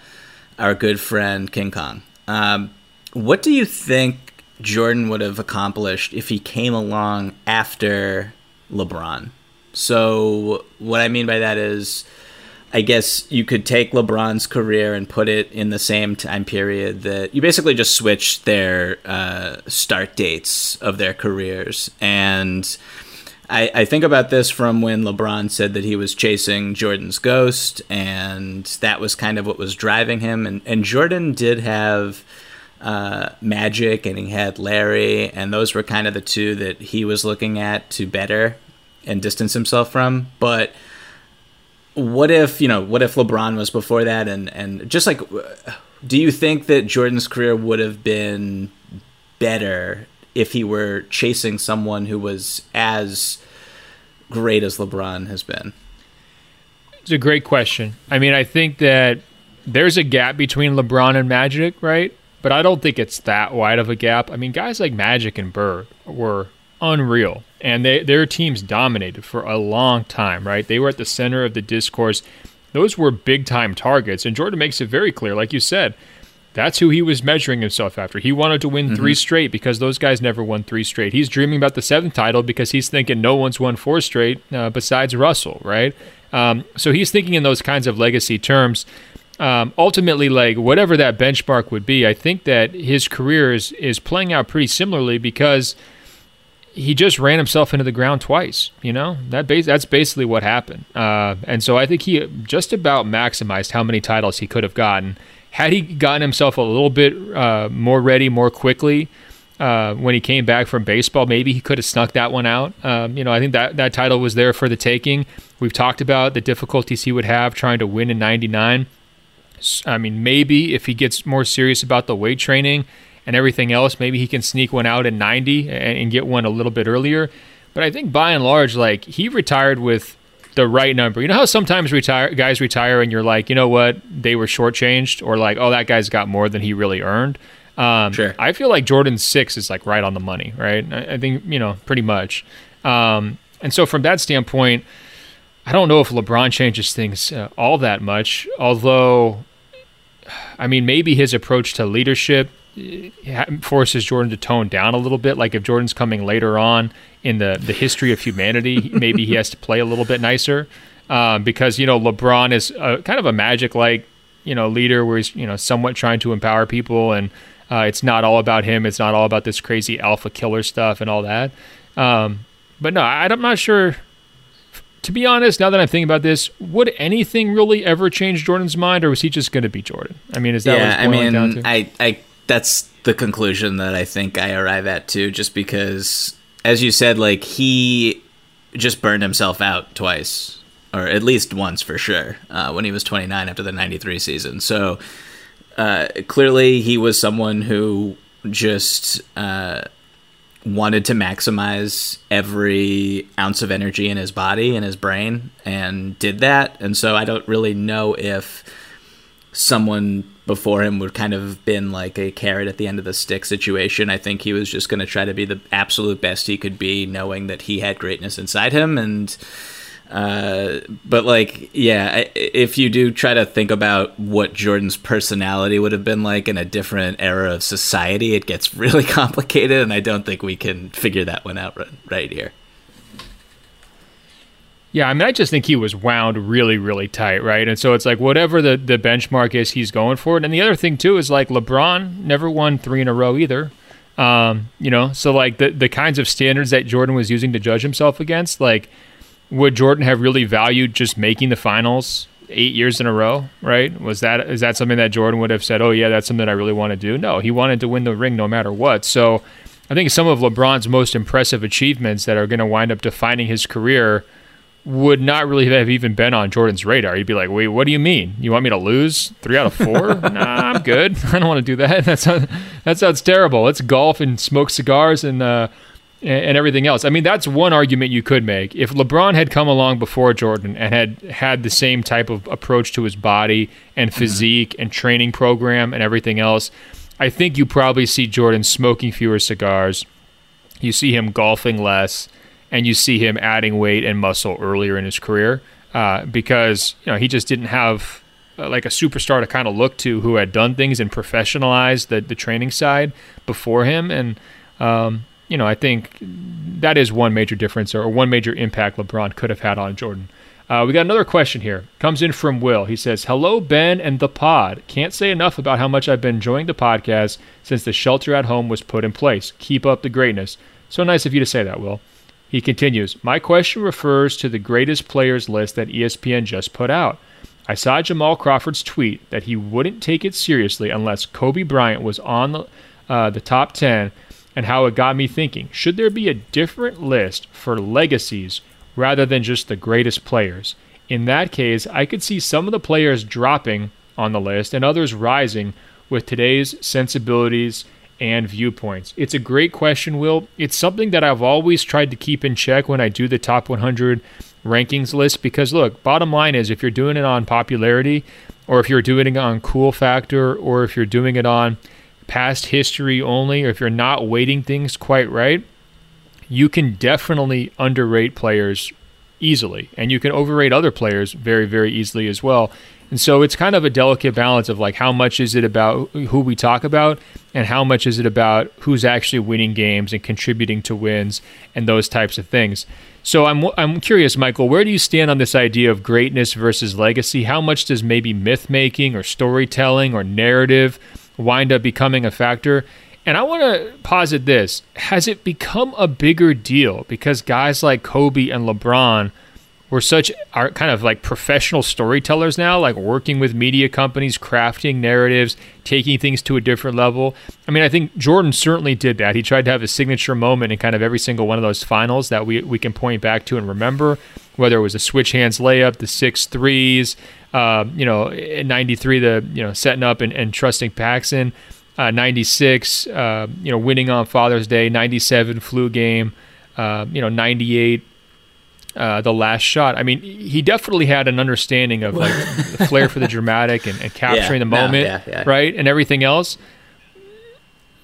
B: our good friend King Kong. Um, what do you think Jordan would have accomplished if he came along after LeBron? So what I mean by that is I guess you could take LeBron's career and put it in the same time period that you basically just switch their uh, start dates of their careers. And I, I think about this from when LeBron said that he was chasing Jordan's ghost, and that was kind of what was driving him. And, and Jordan did have uh, Magic and he had Larry, and those were kind of the two that he was looking at to better and distance himself from. But what if you know what if LeBron was before that and and just like do you think that Jordan's career would have been better if he were chasing someone who was as great as LeBron has been?
A: It's a great question. I mean, I think that there's a gap between LeBron and Magic, right? But I don't think it's that wide of a gap. I mean, guys like Magic and Bird were unreal. And they, their teams dominated for a long time, right? They were at the center of the discourse. Those were big time targets. And Jordan makes it very clear, like you said, that's who he was measuring himself after. He wanted to win mm-hmm. three straight because those guys never won three straight. He's dreaming about the seventh title because he's thinking no one's won four straight uh, besides Russell, right? Um, so he's thinking in those kinds of legacy terms. Um, ultimately, like whatever that benchmark would be, I think that his career is, is playing out pretty similarly because – he just ran himself into the ground twice. You know that base, that's basically what happened. Uh, and so I think he just about maximized how many titles he could have gotten had he gotten himself a little bit uh, more ready more quickly. Uh, when he came back from baseball, maybe he could have snuck that one out. Um, you know, I think that that title was there for the taking. We've talked about the difficulties he would have trying to win in '99. I mean, maybe if he gets more serious about the weight training and everything else, maybe he can sneak one out in 90 and, and get one a little bit earlier. But I think by and large, like he retired with the right number. You know how sometimes retire guys retire and you're like, you know what, they were shortchanged, or like, oh, that guy's got more than he really earned. Um,
B: sure.
A: I feel like Jordan six is like right on the money, right? I, I think you know pretty much. Um, and so from that standpoint, I don't know if LeBron changes things uh, all that much. Although, I mean, maybe his approach to leadership forces Jordan to tone down a little bit. Like if Jordan's coming later on in the, the history of humanity, maybe he has to play a little bit nicer um, because you know LeBron is a, kind of a magic like you know leader where he's you know somewhat trying to empower people and uh, it's not all about him. It's not all about this crazy alpha killer stuff and all that. Um, but no, I, I'm not sure. To be honest, now that I'm thinking about this, would anything really ever change Jordan's mind, or was he just going to be Jordan? I mean, is that
B: yeah,
A: what it's
B: I mean, I, I that's the conclusion that I think I arrive at too, just because, as you said, like he just burned himself out twice, or at least once for sure, uh, when he was 29 after the 93 season. So uh, clearly, he was someone who just uh, wanted to maximize every ounce of energy in his body and his brain and did that. And so I don't really know if someone before him would kind of have been like a carrot at the end of the stick situation. I think he was just going to try to be the absolute best he could be, knowing that he had greatness inside him. And, uh, but like, yeah, if you do try to think about what Jordan's personality would have been like in a different era of society, it gets really complicated. And I don't think we can figure that one out right here.
A: Yeah, I mean, I just think he was wound really, really tight, right? And so it's like whatever the, the benchmark is, he's going for it. And the other thing too is like LeBron never won three in a row either. Um, you know, so like the the kinds of standards that Jordan was using to judge himself against, like would Jordan have really valued just making the finals eight years in a row? Right? Was that is that something that Jordan would have said? Oh yeah, that's something I really want to do. No, he wanted to win the ring no matter what. So I think some of LeBron's most impressive achievements that are going to wind up defining his career would not really have even been on Jordan's radar. He'd be like, "Wait, what do you mean? You want me to lose three out of four? nah, I'm good. I don't want to do that. That sounds that sounds terrible. Let's golf and smoke cigars and uh, and everything else. I mean, that's one argument you could make. If LeBron had come along before Jordan and had had the same type of approach to his body and mm-hmm. physique mm-hmm. and training program and everything else, I think you probably see Jordan smoking fewer cigars. You see him golfing less and you see him adding weight and muscle earlier in his career uh, because you know he just didn't have uh, like a superstar to kind of look to who had done things and professionalized the, the training side before him and um, you know I think that is one major difference or one major impact LeBron could have had on Jordan. Uh, we got another question here. Comes in from Will. He says, Hello, Ben and the pod. Can't say enough about how much I've been enjoying the podcast since the shelter at home was put in place. Keep up the greatness. So nice of you to say that, Will. He continues, My question refers to the greatest players list that ESPN just put out. I saw Jamal Crawford's tweet that he wouldn't take it seriously unless Kobe Bryant was on the, uh, the top 10, and how it got me thinking should there be a different list for legacies rather than just the greatest players. In that case, I could see some of the players dropping on the list and others rising with today's sensibilities and viewpoints. It's a great question, Will. It's something that I've always tried to keep in check when I do the top 100 rankings list because, look, bottom line is if you're doing it on popularity, or if you're doing it on cool factor, or if you're doing it on past history only, or if you're not weighting things quite right, you can definitely underrate players easily, and you can overrate other players very, very easily as well. And so it's kind of a delicate balance of like how much is it about who we talk about and how much is it about who's actually winning games and contributing to wins and those types of things. So I'm I'm curious, Michael, where do you stand on this idea of greatness versus legacy? How much does maybe myth making or storytelling or narrative wind up becoming a factor? And I want to posit this has it become a bigger deal because guys like Kobe and LeBron were such are kind of like professional storytellers now, like working with media companies, crafting narratives, taking things to a different level. I mean, I think Jordan certainly did that. He tried to have a signature moment in kind of every single one of those finals that we, we can point back to and remember, whether it was a switch hands layup, the six threes, uh, you know, in 93, the, you know, setting up and, and trusting Paxson uh, 96, uh, you know, winning on Father's Day, 97 flu game, uh, you know, 98, uh, the last shot. I mean, he definitely had an understanding of like the flair for the dramatic and, and capturing
B: Yeah,
A: the
B: no,
A: moment,
B: yeah, yeah.
A: right, and everything else.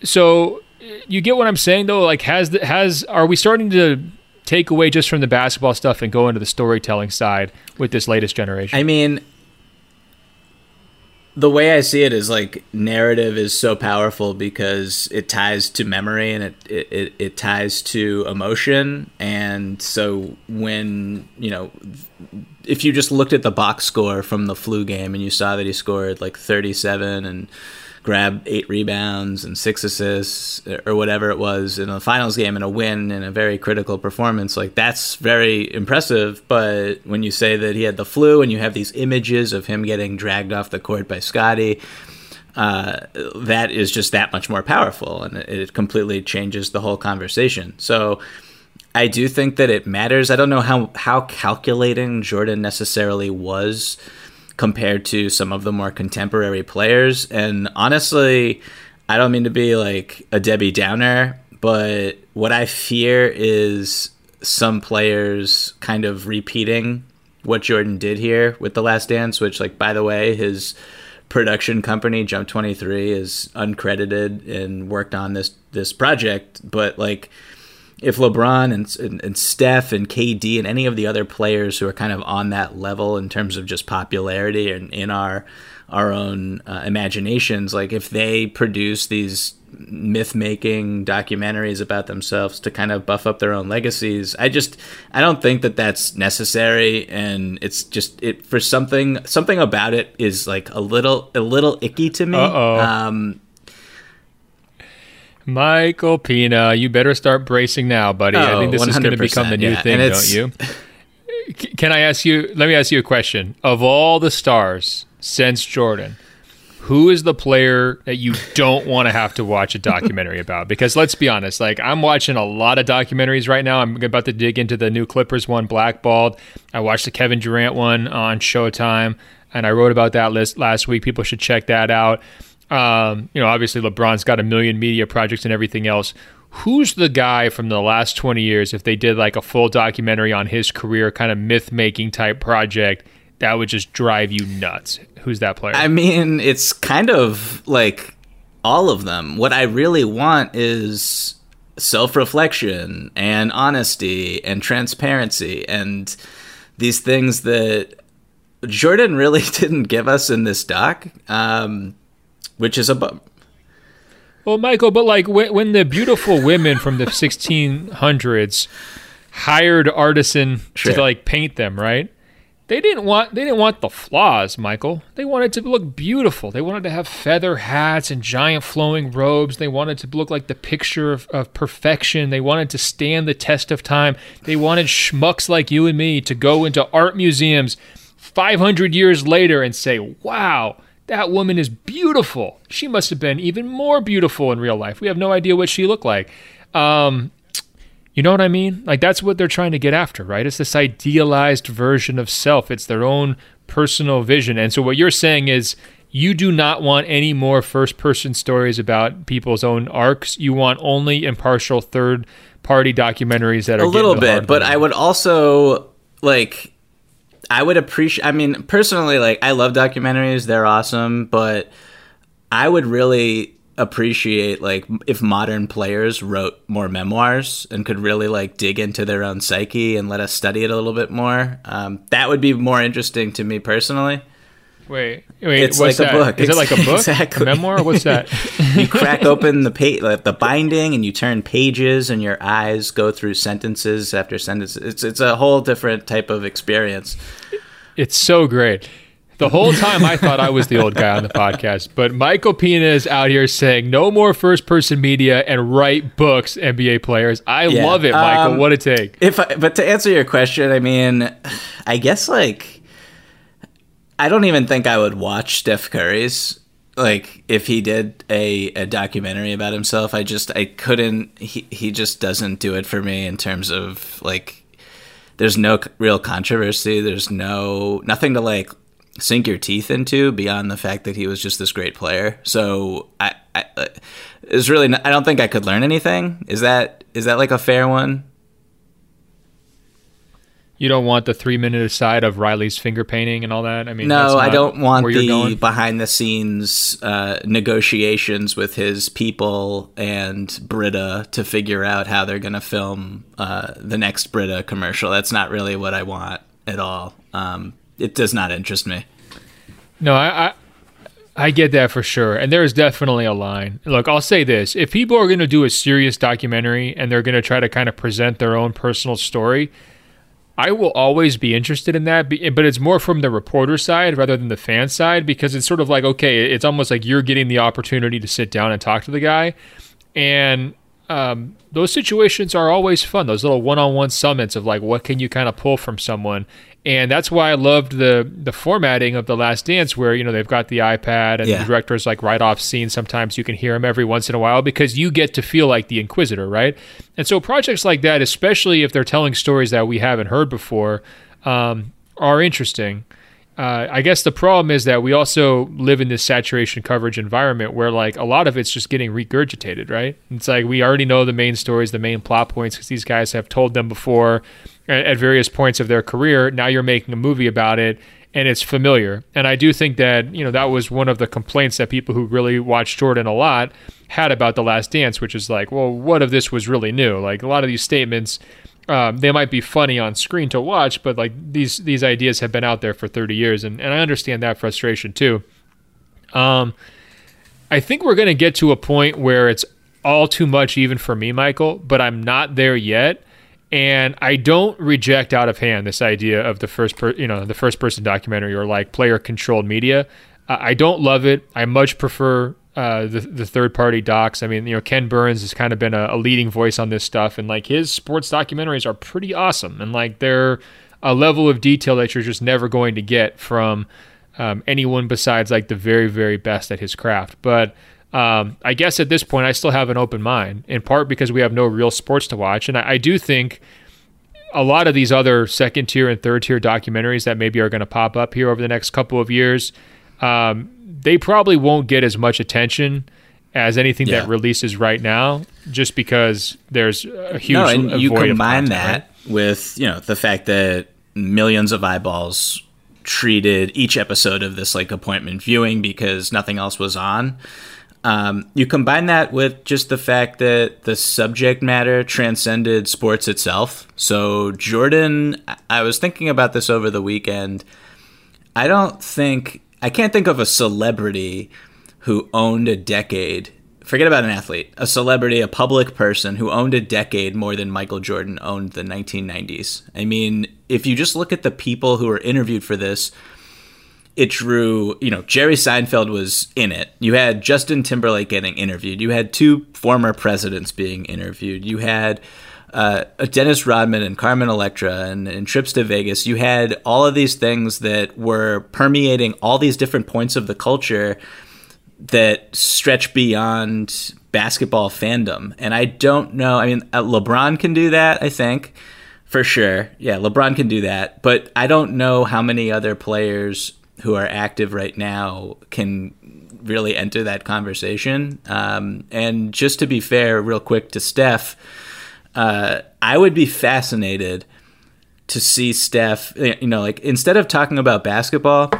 A: So you get what I'm saying, though. Like, has the, has are we starting to take away just from the basketball stuff and go into the storytelling side with this latest generation?
B: I mean, the way I see it is like narrative is so powerful because it ties to memory and it, it, it, ties to emotion. And so when, you know, if you just looked at the box score from the flu game and you saw that he scored like 37 and grabbed eight rebounds and six assists or whatever it was in a finals game and a win and a very critical performance like that's very impressive but when you say that he had the flu and you have these images of him getting dragged off the court by Scottie uh, that is just that much more powerful and it, it completely changes the whole conversation so I do think that it matters. I don't know how how calculating Jordan necessarily was compared to some of the more contemporary players. And honestly, I don't mean to be like a Debbie Downer, but what I fear is some players kind of repeating what Jordan did here with The Last Dance, which, like, by the way, his production company Jump 23 is uncredited and worked on this this project, but like if LeBron and, and, and Steph and KD and any of the other players who are kind of on that level in terms of just popularity and in our our own uh, imaginations, like if they produce these myth making documentaries about themselves to kind of buff up their own legacies, I just I don't think that that's necessary, and it's just it for something something about it is like a little a little icky to me.
A: Uh-oh.
B: Um,
A: Michael Pina, you better start bracing now, buddy. I
B: Oh,
A: think this is going to become the new
B: yeah.
A: thing, don't you? Can I ask you? Let me ask you a question. Of all the stars since Jordan, who is the player that you don't want to have to watch a documentary about? Because let's be honest, like I'm watching a lot of documentaries right now. I'm about to dig into the new Clippers one, Blackballed. I watched the Kevin Durant one on Showtime, and I wrote about that list last week. People should check that out. Um, you know, obviously LeBron's got a million media projects and everything else. Who's the guy from the last 20 years, if they did like a full documentary on his career, kind of myth making type project, that would just drive you nuts? Who's that player?
B: I mean, it's kind of like all of them. What I really want is self reflection and honesty and transparency and these things that Jordan really didn't give us in this doc, um, which is a bum.
A: Well, Michael, but like when, when the beautiful women from the 1600s hired artisan
B: Sure.
A: to like paint them, right? they didn't want they didn't want the flaws, Michael. They wanted to look beautiful. They wanted to have feather hats and giant flowing robes. They wanted to look like the picture of, of perfection. They wanted to stand the test of time. They wanted schmucks like you and me to go into art museums 500 years later and say, "Wow, that woman is beautiful. She must have been even more beautiful in real life. We have no idea what she looked like." Um, you know what I mean? Like that's what they're trying to get after, right? It's this idealized version of self. It's their own personal vision. And so what you're saying is you do not want any more first person stories about people's own arcs. You want only impartial third party documentaries that are
B: a little bit, but I would also like I would appreciate I mean personally like I love documentaries, they're awesome, but I would really appreciate like if modern players wrote more memoirs and could really like dig into their own psyche and let us study it a little bit more. Um, that would be more interesting to me personally.
A: Wait, wait,
B: it's like
A: that?
B: a book.
A: Is it like a book?
B: exactly.
A: A memoir? What's that?
B: you crack open the pa- like the binding and you turn pages and your eyes go through sentences after sentences. It's it's a whole different type of experience.
A: It's so great. The whole time I thought I was the old guy on the podcast, but Michael Pina is out here saying no more first person media and write books, NBA players. I yeah. love it, Michael. Um, what a take.
B: If I, but to answer your question, I mean, I guess like I don't even think I would watch Steph Curry's like if he did a, a documentary about himself. I just I couldn't. He he just doesn't do it for me in terms of like. There's no real controversy. There's no nothing to like sink your teeth into beyond the fact that he was just this great player. So I, I uh, is really not, I don't think I could learn anything. Is that is that like a fair one?
A: You don't want the three minute aside of Riley's finger painting and all that. I mean,
B: no, I don't want the behind the scenes uh, negotiations with his people and Brita to figure out how they're going to film uh, the next Brita commercial. That's not really what I want at all. Um, it does not interest me.
A: No, I, I I get that for sure. And there is definitely a line. Look, I'll say this. If people are going to do a serious documentary and they're going to try to kind of present their own personal story, I will always be interested in that. But it's more from the reporter side rather than the fan side because it's sort of like, okay, it's almost like you're getting the opportunity to sit down and talk to the guy. And um, those situations are always fun. Those little one-on-one summits of like, what can you kind of pull from someone? And that's why I loved the the formatting of the Last Dance, where you know they've got the iPad and yeah. the directors like write off scenes. Sometimes you can hear them every once in a while because you get to feel like the Inquisitor, right? And so projects like that, especially if they're telling stories that we haven't heard before, um, are interesting. Uh, I guess the problem is that we also live in this saturation coverage environment where like a lot of it's just getting regurgitated, right? It's like we already know the main stories, the main plot points because these guys have told them before at, various points of their career. Now you're making a movie about it and it's familiar. And I do think that, you know, that was one of the complaints that people who really watched Jordan a lot had about The Last Dance, which is like, well, what if this was really new? Like a lot of these statements um, they might be funny on screen to watch, but like these these ideas have been out there for 30 years, and, and I understand that frustration too. Um, I think we're going to get to a point where it's all too much, even for me, Michael. But I'm not there yet, and I don't reject out of hand this idea of the first, per, you know, the first person documentary or like player controlled media. I don't love it. I much prefer uh, the the third party docs. I mean, you know, Ken Burns has kind of been a, a, leading voice on this stuff, and like his sports documentaries are pretty awesome, and like they're a level of detail that you're just never going to get from um, anyone besides like the very very best at his craft. But um, I guess at this point, I still have an open mind, in part because we have no real sports to watch, and I, I do think a lot of these other second tier and third tier documentaries that maybe are going to pop up here over the next couple of years. Um, they probably won't get as much attention as anything yeah. that releases right now, just because there's a huge. No, and
B: you combine
A: content,
B: that
A: right?
B: with you know the fact that millions of eyeballs treated each episode of this like appointment viewing because nothing else was on. Um, you combine that with just the fact that the subject matter transcended sports itself. So Jordan, I was thinking about this over the weekend. I don't think I can't think of a celebrity who owned a decade forget about an athlete, a celebrity, a public person who owned a decade more than Michael Jordan owned the 1990s. I mean, if you just look at the people who were interviewed for this, it drew, you know, Jerry Seinfeld was in it. You had Justin Timberlake getting interviewed. You had two former presidents being interviewed. You had uh, Dennis Rodman and Carmen Electra and, and, trips to Vegas. You had all of these things that were permeating all these different points of the culture that stretch beyond basketball fandom. And I don't know. I mean, uh, LeBron can do that, I think, for sure. Yeah, LeBron can do that. But I don't know how many other players who are active right now can really enter that conversation. Um, and just to be fair, real quick to Steph, uh, I would be fascinated to see Steph, you know, like instead of talking about basketball,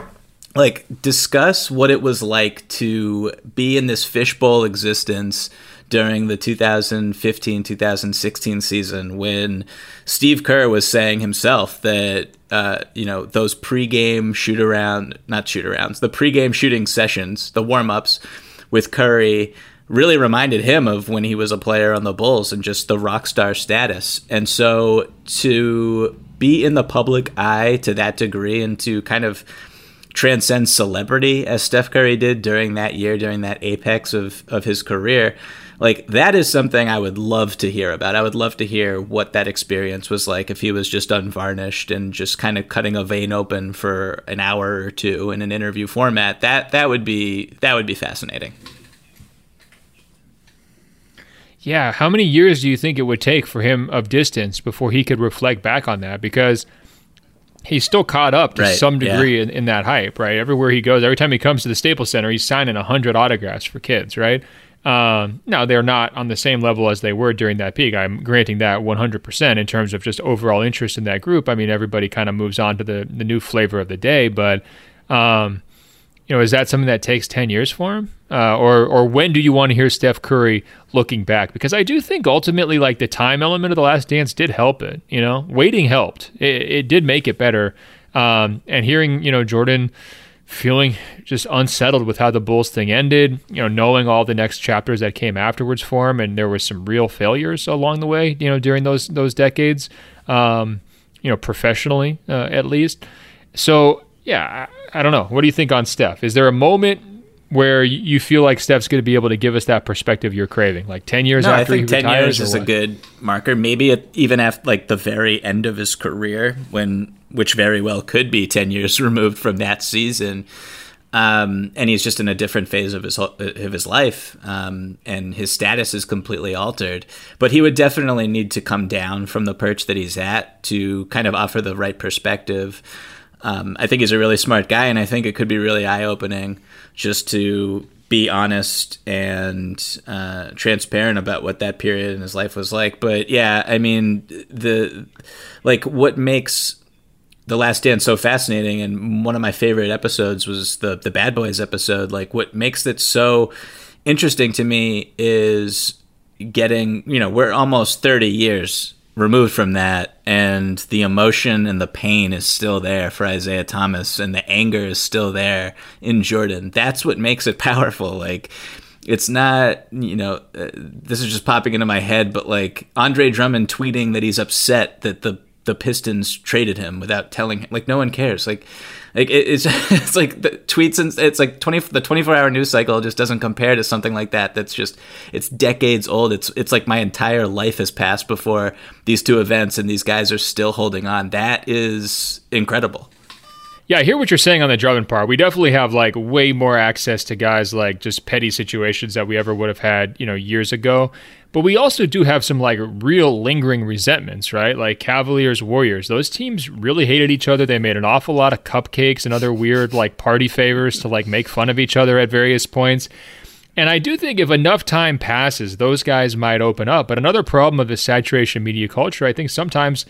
B: like discuss what it was like to be in this fishbowl existence during the 2015-2016 season when Steve Kerr was saying himself that uh, you know those pregame shoot around not shoot arounds the pregame shooting sessions the warm-ups with Curry really reminded him of when he was a player on the Bulls and just the rock star status and so to be in the public eye to that degree and to kind of transcend celebrity as Steph Curry did during that year, during that apex of, of his career. Like, that is something I would love to hear about. I would love to hear what that experience was like if he was just unvarnished and just kind of cutting a vein open for an hour or two in an interview format. That that would be that would be fascinating.
A: Yeah, how many years do you think it would take for him of distance before he could reflect back on that? Because he's still caught up to right, some degree yeah. in, in, that hype, right? Everywhere he goes, every time he comes to the Staples Center, he's signing 100 autographs for kids, right? Um, now, they're not on the same level as they were during that peak. I'm granting that 100% in terms of just overall interest in that group. I mean, everybody kind of moves on to the, the new flavor of the day, but. Um, you know, is that something that takes 10 years for him? Uh, or, or when do you want to hear Steph Curry looking back? Because I do think ultimately, like the time element of The Last Dance did help it. You know, waiting helped. It, it did make it better. Um, and hearing, you know, Jordan feeling just unsettled with how the Bulls thing ended, you know, knowing all the next chapters that came afterwards for him, and there was some real failures along the way, you know, during those those decades, um, you know, professionally uh, at least. So yeah, I, I don't know. What do you think on Steph? Is there a moment where you feel like Steph's going to be able to give us that perspective you're craving, like ten years
B: no,
A: after
B: I think
A: he
B: ten years is a good marker. Maybe even at like the very end of his career, when which very well could be ten years removed from that season, um, and he's just in a different phase of his of his life, um, and his status is completely altered. But he would definitely need to come down from the perch that he's at to kind of offer the right perspective um, I think he's a really smart guy, and I think it could be really eye opening just to be honest and uh, transparent about what that period in his life was like. But yeah, I mean, the like what makes the Last Dance so fascinating, and one of my favorite episodes was the the Bad Boys episode. Like, what makes it so interesting to me is getting you know we're almost 30 years removed from that and the emotion and the pain is still there for Isiah Thomas and the anger is still there in Jordan. That's what makes it powerful. Like it's not, you know, uh, this is just popping into my head, but like Andre Drummond tweeting that he's upset that the the Pistons traded him without telling him. Like no one cares. Like like it, it's it's like the tweets and it's like twenty the twenty four hour news cycle just doesn't compare to something like that. That's just it's decades old. It's it's like my entire life has passed before these two events, and these guys are still holding on. That is incredible.
A: Yeah, I hear what you're saying on the Drummond part. We definitely have like way more access to guys like just petty situations that we ever would have had, you know, years ago. But we also do have some like real lingering resentments, right? Like Cavaliers, Warriors. Those teams really hated each other. They made an awful lot of cupcakes and other weird like party favors to like make fun of each other at various points. And I do think if enough time passes, those guys might open up. But another problem of the saturation media culture, I think sometimes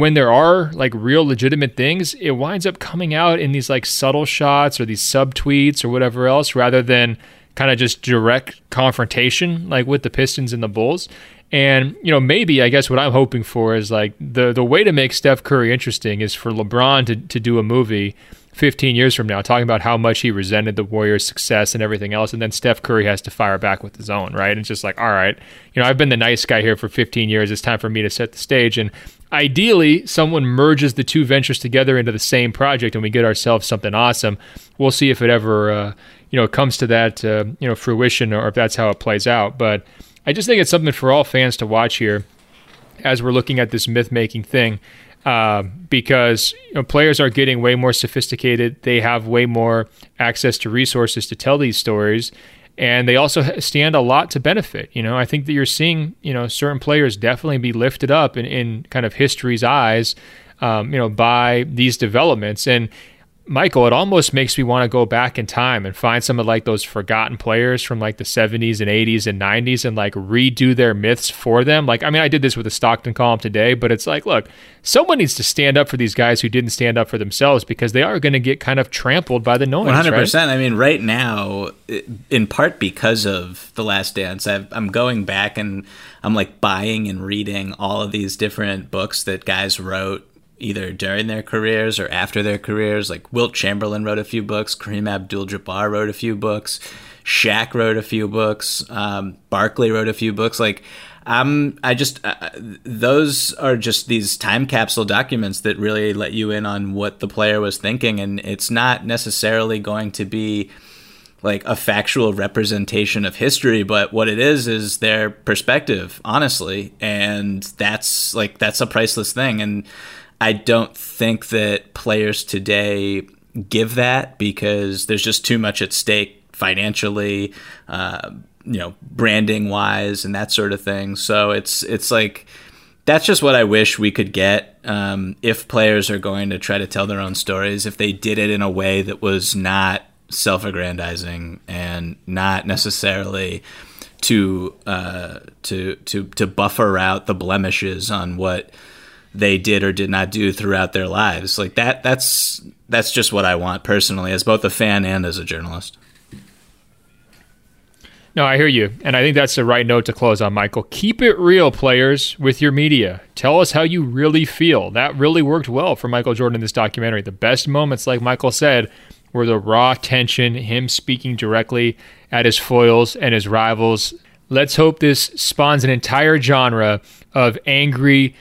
A: when there are like real legitimate things, it winds up coming out in these like subtle shots or these subtweets or whatever else rather than kind of just direct confrontation like with the Pistons and the Bulls. And you know, maybe I guess what I'm hoping for is like the the way to make Steph Curry interesting is for LeBron to to do a movie 15 years from now, talking about how much he resented the Warriors' success and everything else. And then Steph Curry has to fire back with his own, right? And it's just like, all right, you know, I've been the nice guy here for 15 years. It's time for me to set the stage. And ideally, someone merges the two ventures together into the same project and we get ourselves something awesome. We'll see if it ever, uh, you know, comes to that, uh, you know, fruition or if that's how it plays out. But I just think it's something for all fans to watch here as we're looking at this myth making thing uh, because you know, players are getting way more sophisticated. They have way more access to resources to tell these stories, and they also stand a lot to benefit. You know, I think that you're seeing you know certain players definitely be lifted up in, in kind of history's eyes, um, you know, by these developments and. Michael, it almost makes me want to go back in time and find some of like those forgotten players from like the 70s and 80s and 90s and like redo their myths for them. Like, I mean, I did this with the Stockton column today, but it's like, look, someone needs to stand up for these guys who didn't stand up for themselves because they are going to get kind of trampled by the noise. 100%. Right?
B: I mean, right now, in part because of The Last Dance, i I'm going back and I'm like buying and reading all of these different books that guys wrote either during their careers or after their careers. Like Wilt Chamberlain wrote a few books, Kareem Abdul-Jabbar wrote a few books, Shaq wrote a few books, um, Barkley wrote a few books. Like I'm, I just uh, those are just these time capsule documents that really let you in on what the player was thinking, and it's not necessarily going to be like a factual representation of history but what it is is their perspective honestly. And that's like that's a priceless thing. And I don't think that players today give that because there's just too much at stake financially, uh, you know, branding wise and that sort of thing. So it's it's like that's just what I wish we could get um, if players are going to try to tell their own stories. If they did it in a way that was not self-aggrandizing and not necessarily to uh, to to to buffer out the blemishes on what they did or did not do throughout their lives. Like that that's that's just what I want personally as both a fan and as a journalist.
A: No, I hear you. And I think that's the right note to close on, Michael. Keep it real, players, with your media. Tell us how you really feel. That really worked well for Michael Jordan in this documentary. The best moments, like Michael said, were the raw tension, him speaking directly at his foils and his rivals. Let's hope this spawns an entire genre of angry,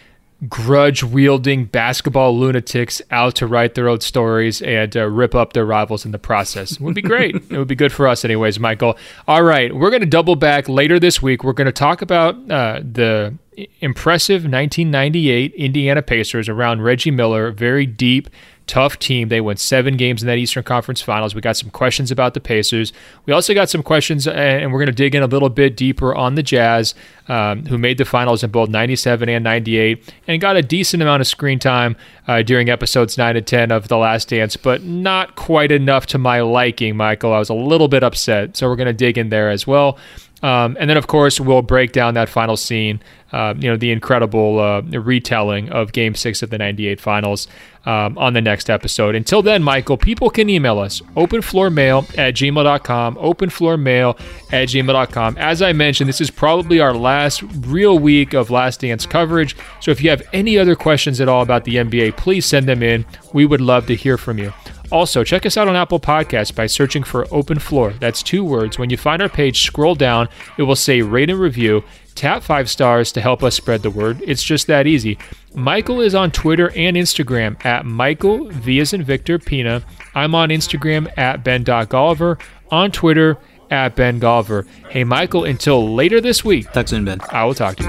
A: grudge wielding basketball lunatics out to write their own stories and uh, rip up their rivals in the process. It would be great. it would be good for us, anyways, Michael. All right, we're going to double back later this week. We're going to talk about uh, the impressive 1998 Indiana Pacers around Reggie Miller, very deep tough team. They went seven games in that Eastern Conference Finals. We got some questions about the Pacers. We also got some questions, and we're going to dig in a little bit deeper on the Jazz, um, who made the finals in both 97 and 98, and got a decent amount of screen time uh, during episodes 9 and 10 of The Last Dance, but not quite enough to my liking, Michael. I was a little bit upset. So we're going to dig in there as well. Um, and then, of course, we'll break down that final scene, uh, you know, the incredible uh, retelling of Game 6 of the 98 finals um, on the next episode. Until then, Michael, people can email us, openfloormail at gmail.com, openfloormail at gmail.com. As I mentioned, this is probably our last real week of Last Dance coverage. So if you have any other questions at all about the NBA, please send them in. We would love to hear from you. Also, check us out on Apple Podcasts by searching for Open Floor. That's two words. When you find our page, scroll down. It will say rate and review. Tap five stars to help us spread the word. It's just that easy. Michael is on Twitter and Instagram at Michael V as in Victor Pina. I'm on Instagram at Ben.Golliver. On Twitter at Ben Golliver. Hey, Michael, until later this week.
B: Talk soon, Ben.
A: I will talk to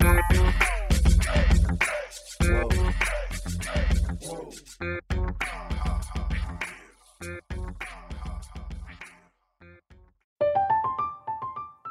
A: you.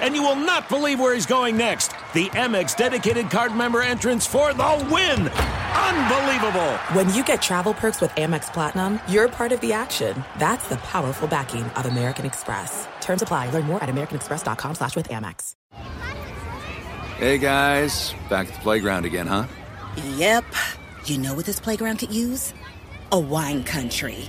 C: And you will not believe where he's going next. The Amex dedicated card member entrance for the win! Unbelievable!
D: When you get travel perks with Amex Platinum, you're part of the action. That's the powerful backing of American Express. Terms apply. Learn more at americanexpress.com slash with Amex.
E: Hey guys, back at the playground again, huh?
F: Yep. You know what this playground could use? A wine country.